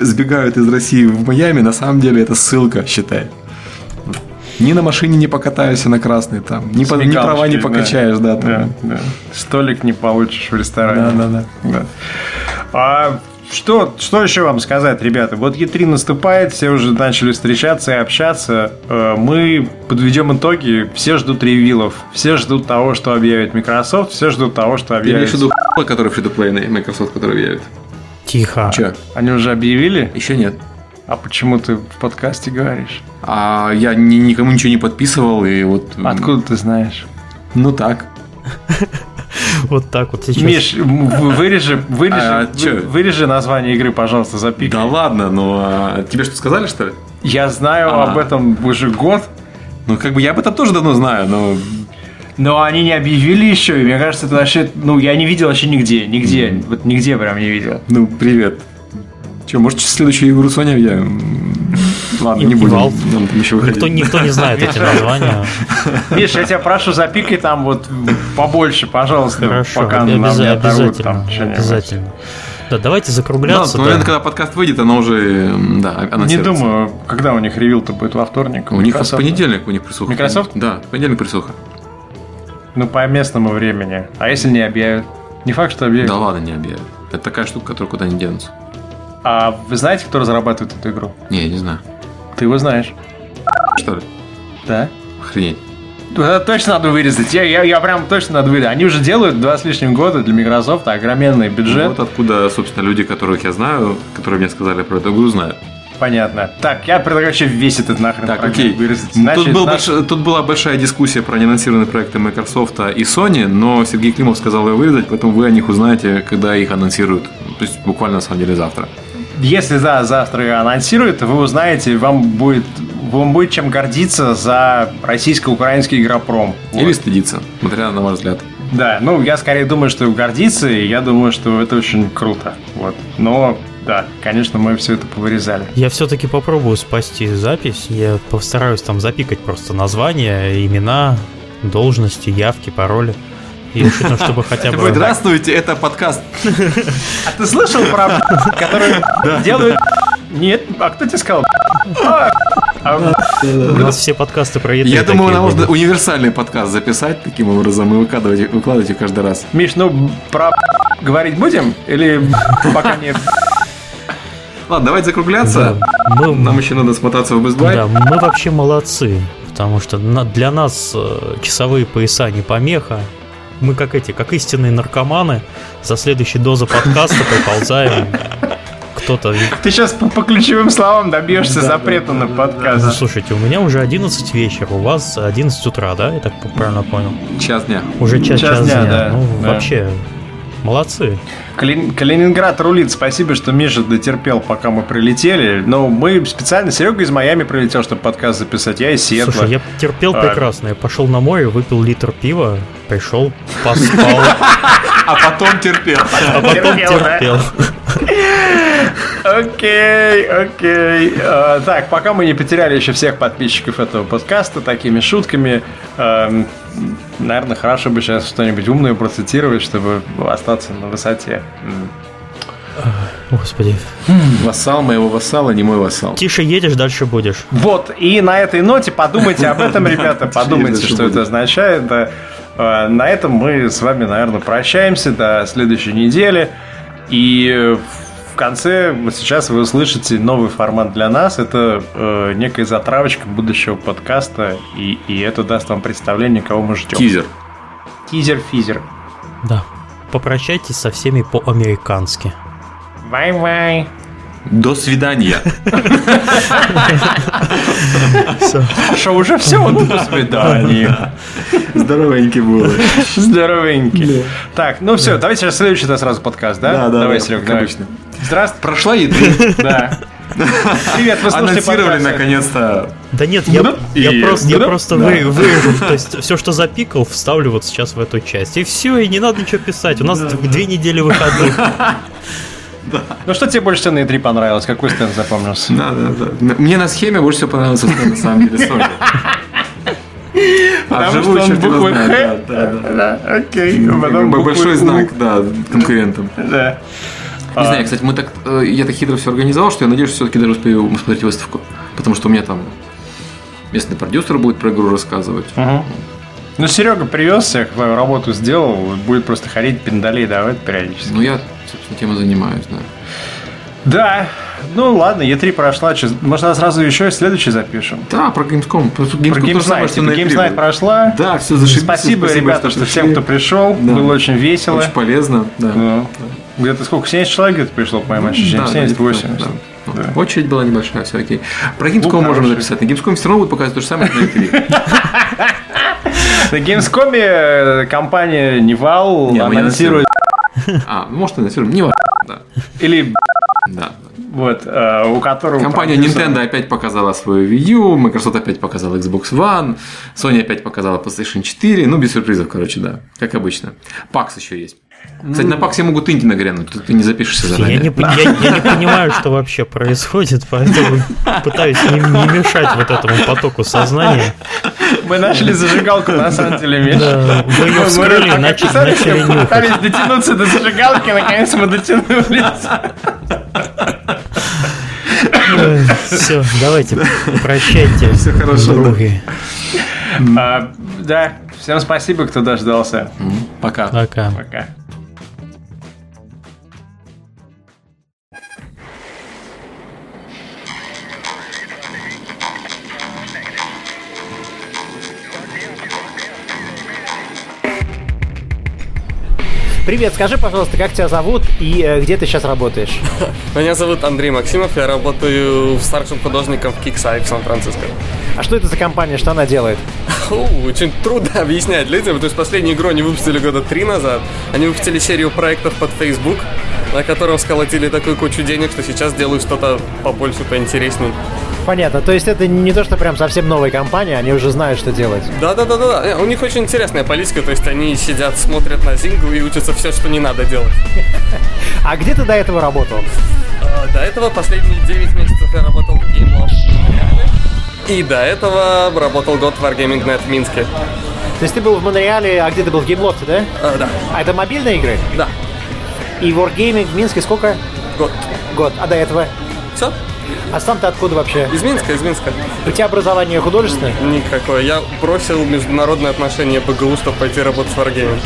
сбегают из России в Майами, на самом деле это ссылка, считай. Ни на машине не покатаешься на красный там, ни, по, ни права не покачаешь, да. да, да, да. Столик не получишь в ресторане. Да, да, да. да. А что, что еще вам сказать, ребята? Вот E3 наступает, все уже начали встречаться и общаться. Э, мы подведем итоги. Все ждут ревилов, все ждут того, что объявит Microsoft, все ждут того, что объявит... Ты имеешь в виду который фри Microsoft, который объявит? Тихо. Че? Они уже объявили? Еще нет. А почему ты в подкасте говоришь? А я ни, никому ничего не подписывал, и вот... Откуда ты знаешь? Ну так. Вот так вот сейчас. Миш, вырежи, вырежи, а, вырежи название игры, пожалуйста, запикай. Да ладно, но а, тебе что сказали, что ли? Я знаю а. об этом уже год. Ну, как бы я об этом тоже давно знаю, но но они не объявили еще, и мне кажется, это вообще, ну, я не видел вообще нигде, нигде, mm. вот нигде прям не видел. Ну, привет. Че, может, следующую игру Sony объявим? Ладно, не будем. Нам там еще никто, никто не знает эти названия. Миш, я тебя прошу, запикай там вот побольше, пожалуйста, Хорошо, пока обяз... нам не оторвут там Обязательно. Да, давайте закругляться. Да, в момент, когда подкаст выйдет, оно уже, да, Не думаю, когда у них ревил-то будет во вторник. У них в понедельник у них присуха. Microsoft? Да, в понедельник присуха. Ну, по местному времени. А если не объявят? Не факт, что объявят. Да ладно, не объявят. Это такая штука, которая куда не денется. А вы знаете, кто разрабатывает эту игру? Не, я не знаю. Ты его знаешь. Что ли? Да. Охренеть. Это точно надо вырезать. Я, я, я прям точно надо вырезать. Они уже делают два с лишним года для Microsoft огроменный бюджет. Вот откуда, собственно, люди, которых я знаю, которые мне сказали про эту игру, знают. Понятно. Так, я предлагаю вообще весь этот нахрен так, окей. вырезать. Значит, тут, был наш... больш... тут была большая дискуссия про неанонсированные проекты Microsoft и Sony, но Сергей Климов сказал ее вырезать, поэтому вы о них узнаете, когда их анонсируют. То есть буквально на самом деле завтра. Если да, завтра анонсируют, вы узнаете, вам будет, вам будет чем гордиться за российско-украинский игропром. Вот. Или стыдиться, смотря на ваш взгляд. Да, ну я скорее думаю, что гордиться, и я думаю, что это очень круто. Вот. Но да, конечно, мы все это повырезали. Я все-таки попробую спасти запись. Я постараюсь там запикать просто названия, имена, должности, явки, пароли. И учитывая, чтобы хотя бы... Здравствуйте, это подкаст. А ты слышал про который делают... Нет, а кто тебе сказал? А У нас все подкасты про еду. Я думаю, нам можно универсальный подкаст записать таким образом и выкладывать, выкладывать их каждый раз. Миш, ну про говорить будем? Или пока нет? Ладно, давайте закругляться. Да, мы, Нам еще надо смотаться в Best Buy. Да, мы вообще молодцы, потому что для нас э, часовые пояса не помеха мы как эти, как истинные наркоманы, за следующей дозой подкаста приползаем кто-то... Ты сейчас по, по ключевым словам добьешься да, запрета да, на подкаст. Ну, слушайте, у меня уже 11 вечера, у вас 11 утра, да? Я так правильно понял? Час дня. Уже час, час, час дня, дня. Да, ну, да. вообще, Молодцы. Кали... Калининград рулит. Спасибо, что Миша дотерпел, пока мы прилетели. Но мы специально... Серега из Майами прилетел, чтобы подкаст записать. Я из Сиэтла. Слушай, я терпел а... прекрасно. Я пошел на море, выпил литр пива, пришел, поспал. А потом терпел. А потом терпел. Окей, окей. А, так, пока мы не потеряли еще всех подписчиков этого подкаста такими шутками, эм, наверное, хорошо бы сейчас что-нибудь умное процитировать, чтобы остаться на высоте. Господи. Вассал моего вассала, не мой вассал. Тише едешь, дальше будешь. Вот, и на этой ноте подумайте об этом, ребята, подумайте, что это означает. Да. Э, На этом мы с вами, наверное, прощаемся до следующей недели. И в конце, сейчас вы услышите новый формат для нас. Это э, некая затравочка будущего подкаста, и, и это даст вам представление, кого мы ждем. Тизер. Тизер-физер. Да. Попрощайтесь со всеми по-американски. Бай-бай. До свидания. Что, уже все? До свидания. Здоровенький был. Здоровенький. Так, ну все, давайте сейчас следующий да, сразу подкаст, да? Да, да, Давай, да, Серег, давай. обычно. Здравствуй. Прошла еды. Да. Привет, вы Анонсировали подкаст. наконец-то. Да нет, я, я И- просто, я да, просто да. вы- вырежу. То есть все, что запикал, вставлю вот сейчас в эту часть. И все, и не надо ничего писать. У нас две недели выходных. Ну что тебе больше всего на E3 понравилось? Какой стенд запомнился? Да, да, да. Мне на схеме больше всего понравился стенд, на самом деле Sony. А Потому что он знает, «Х». да, да, да. Окей. Потом буквы Большой знак, да, конкурентам. Да. Не знаю, кстати, мы так, э, я так хитро все организовал, что я надеюсь, что все-таки даже успею посмотреть выставку. Потому что у меня там местный продюсер будет про игру рассказывать. Ну, Серега привез всех, свою работу сделал, будет просто ходить пиндалей давать периодически. Ну, я, собственно, тем и занимаюсь, да. Да, ну ладно, Е3 прошла, может, сразу еще следующий запишем. Да, про Gamescom. Про Про Gamescom то же самое, что Типа, E3 Games Night было. прошла. Да, все зашибись. Спасибо, ребята, что всем, кто пришел. Да. Было очень весело. Очень полезно, да. Ну, Где-то сколько? 70 человек где-то пришло, по моим ощущениям. Да, 70 да, 80 да. Ну, Да. Очередь была небольшая, все окей. Про Gamescom Ну, можем хорошо. записать. На Gamescom все равно будет показывать то же самое, что на E3. На Gamescom э, компания не анонсирует... А, ну, может, анонсируем. Не важно, да. Или Да. вот, э, у которого... Компания продюсер- Nintendo опять показала свою Wii U, Microsoft опять показала Xbox One, Sony опять показала PlayStation 4, ну, без сюрпризов, короче, да, как обычно. PAX еще есть. Кстати, на PAX могут инди нагрянуть, тут ты не запишешься Я заранее. не, пон- я- я не понимаю, что вообще происходит, поэтому пытаюсь не, не мешать вот этому потоку сознания. Мы нашли зажигалку, на самом деле, Миша. Вы ее Мы вскрыли начали, мы нюхать. пытались дотянуться до зажигалки, наконец мы дотянулись. Все, давайте, прощайте. Всё хорошо. А, Да, всем спасибо, кто дождался. Пока. Пока. Пока. Привет, скажи, пожалуйста, как тебя зовут и э, где ты сейчас работаешь? Меня зовут Андрей Максимов, я работаю старшим художником в Киксай в Сан-Франциско. А что это за компания, что она делает? Очень трудно объяснять людям, потому что последнюю игру они выпустили года три назад. Они выпустили серию проектов под Facebook, на котором сколотили такую кучу денег, что сейчас делают что-то побольше, поинтересней. Понятно, то есть это не то, что прям совсем новая компания, они уже знают, что делать. Да-да-да-да, у них очень интересная политика, то есть они сидят, смотрят на Зингу и учатся все, что не надо делать. А где ты до этого работал? А, До этого последние 9 месяцев я работал в Game Lab в Монреале. И до этого работал год в Wargaming Net в Минске. То есть ты был в Монреале, а где ты был? В Геймлофте, да? А, да, А это мобильные игры? да, И Wargaming в Минске сколько? год. Год. А до этого? Все, А сам ты откуда вообще? из Минска, из Минска. У тебя образование художественное? Никакое. Я бросил международные отношения БГУ, чтобы пойти работать в Wargaming.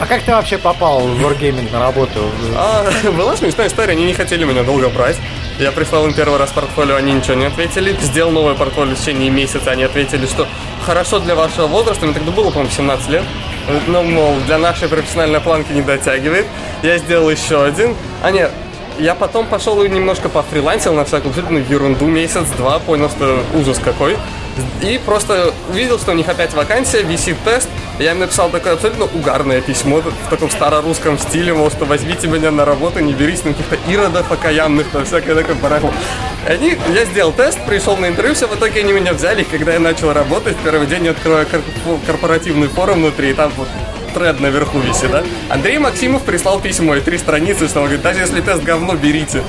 А как ты вообще попал в Wargaming на работу? А, была смешная история, они не хотели меня долго брать. Я прислал им первый раз портфолио, они ничего не ответили. Сделал новое портфолио в течение месяца, они ответили, что хорошо для вашего возраста, мне тогда было, по-моему, 17 лет. Но, мол, для нашей профессиональной планки не дотягивает. Я сделал еще один. А нет, я потом пошел и немножко пофрилансил на всякую абсолютно ерунду месяц-два, понял, что ужас какой. И просто увидел, что у них опять вакансия, висит тест. Я им написал такое абсолютно угарное письмо в таком старорусском стиле, мол, что возьмите меня на работу, не берись на каких-то иродов окаянных, на всякое такое барахло. Они, я сделал тест, пришел на интервью, все, в итоге они меня взяли, когда я начал работать, первый день я открываю кор- корпоративный форум внутри, и там вот тред наверху висит, да? Андрей Максимов прислал письмо и три страницы, что он говорит, даже если тест говно, берите.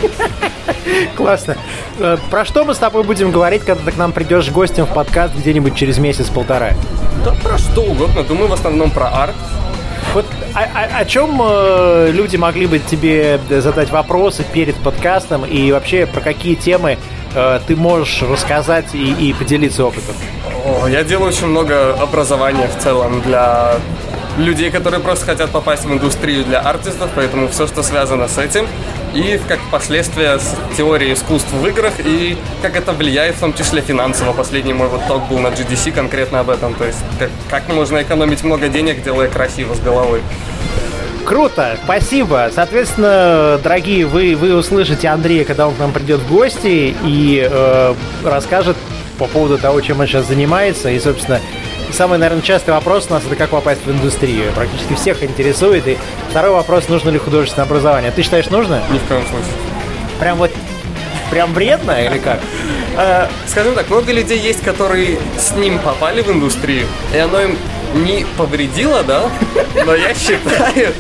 Классно. Э, Про что мы с тобой будем говорить, когда ты к нам придешь гостем в подкаст где-нибудь через месяц-полтора? Да про что угодно. Думаю, в основном про арт. Вот о, о- о чем э, люди могли бы тебе задать вопросы перед подкастом и вообще про какие темы э, ты можешь рассказать и, и поделиться опытом? О, я делаю очень много образования в целом для людей, которые просто хотят попасть в индустрию для артистов, поэтому все, что связано с этим, и как последствия с теорией искусств в играх, и как это влияет в том числе финансово. Последний мой вот ток был на GDC конкретно об этом, то есть как, как можно экономить много денег, делая красиво с головой. Круто, спасибо. Соответственно, дорогие, вы, вы услышите Андрея, когда он к нам придет в гости и э, расскажет по поводу того, чем он сейчас занимается. И, собственно, самый, наверное, частый вопрос у нас это как попасть в индустрию. Практически всех интересует. И второй вопрос, нужно ли художественное образование. Ты считаешь, нужно? Ни в коем случае. Прям вот, прям вредно или как? Э, скажем так, много людей есть, которые с ним попали в индустрию, и оно им не повредило, да? Но я считаю,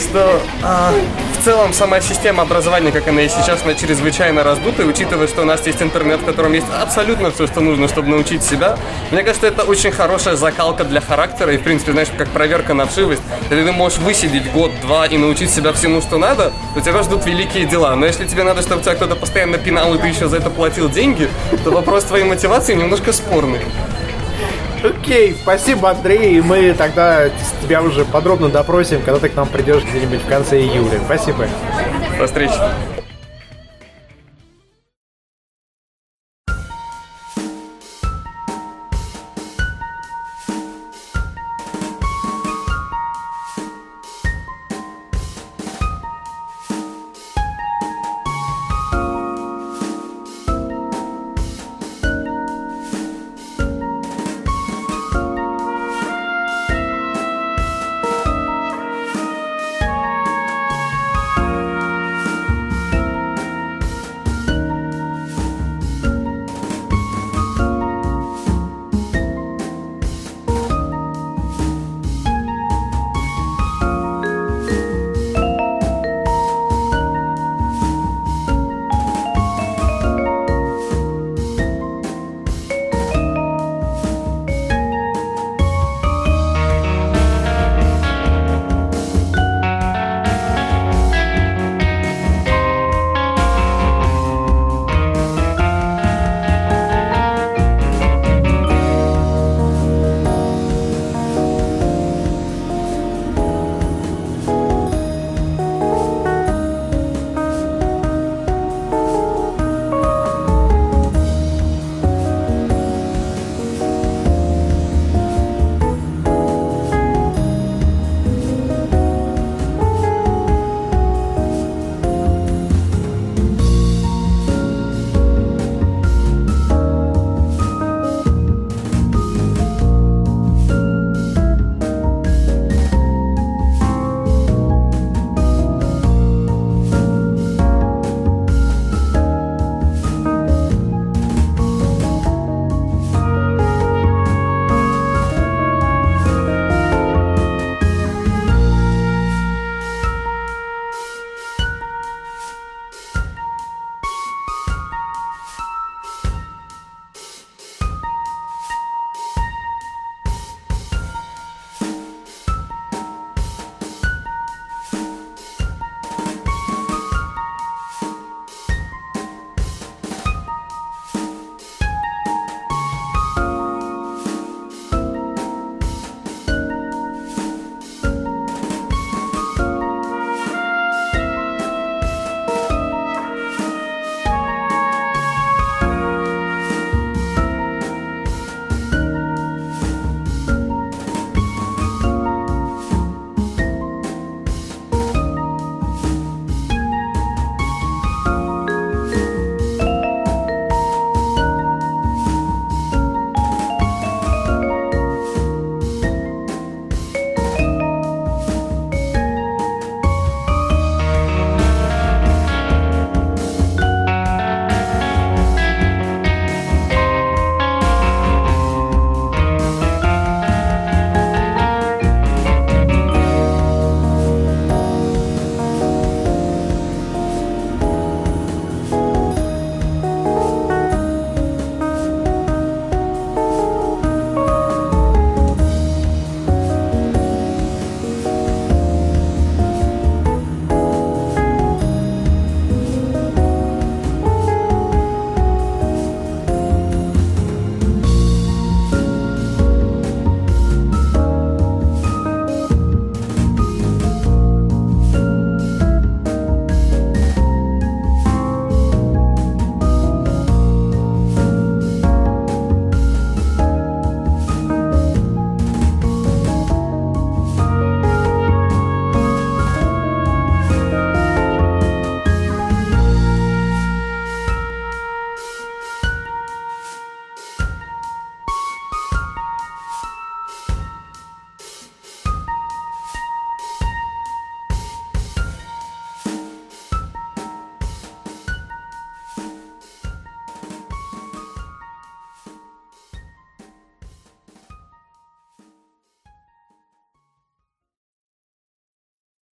что а, в целом сама система образования, как она есть сейчас, она чрезвычайно раздута, и учитывая, что у нас есть интернет, в котором есть абсолютно все, что нужно, чтобы научить себя, мне кажется, это очень хорошая закалка для характера, и, в принципе, знаешь, как проверка на вшивость. Если ты можешь высидеть год-два и научить себя всему, что надо, то тебя ждут великие дела. Но если тебе надо, чтобы тебя кто-то постоянно пинал, и ты еще за это платил деньги, то вопрос твоей мотивации немножко спорный. Окей, спасибо, Андрей. И мы тогда тебя уже подробно допросим, когда ты к нам придешь где-нибудь в конце июля. Спасибо. До встречи.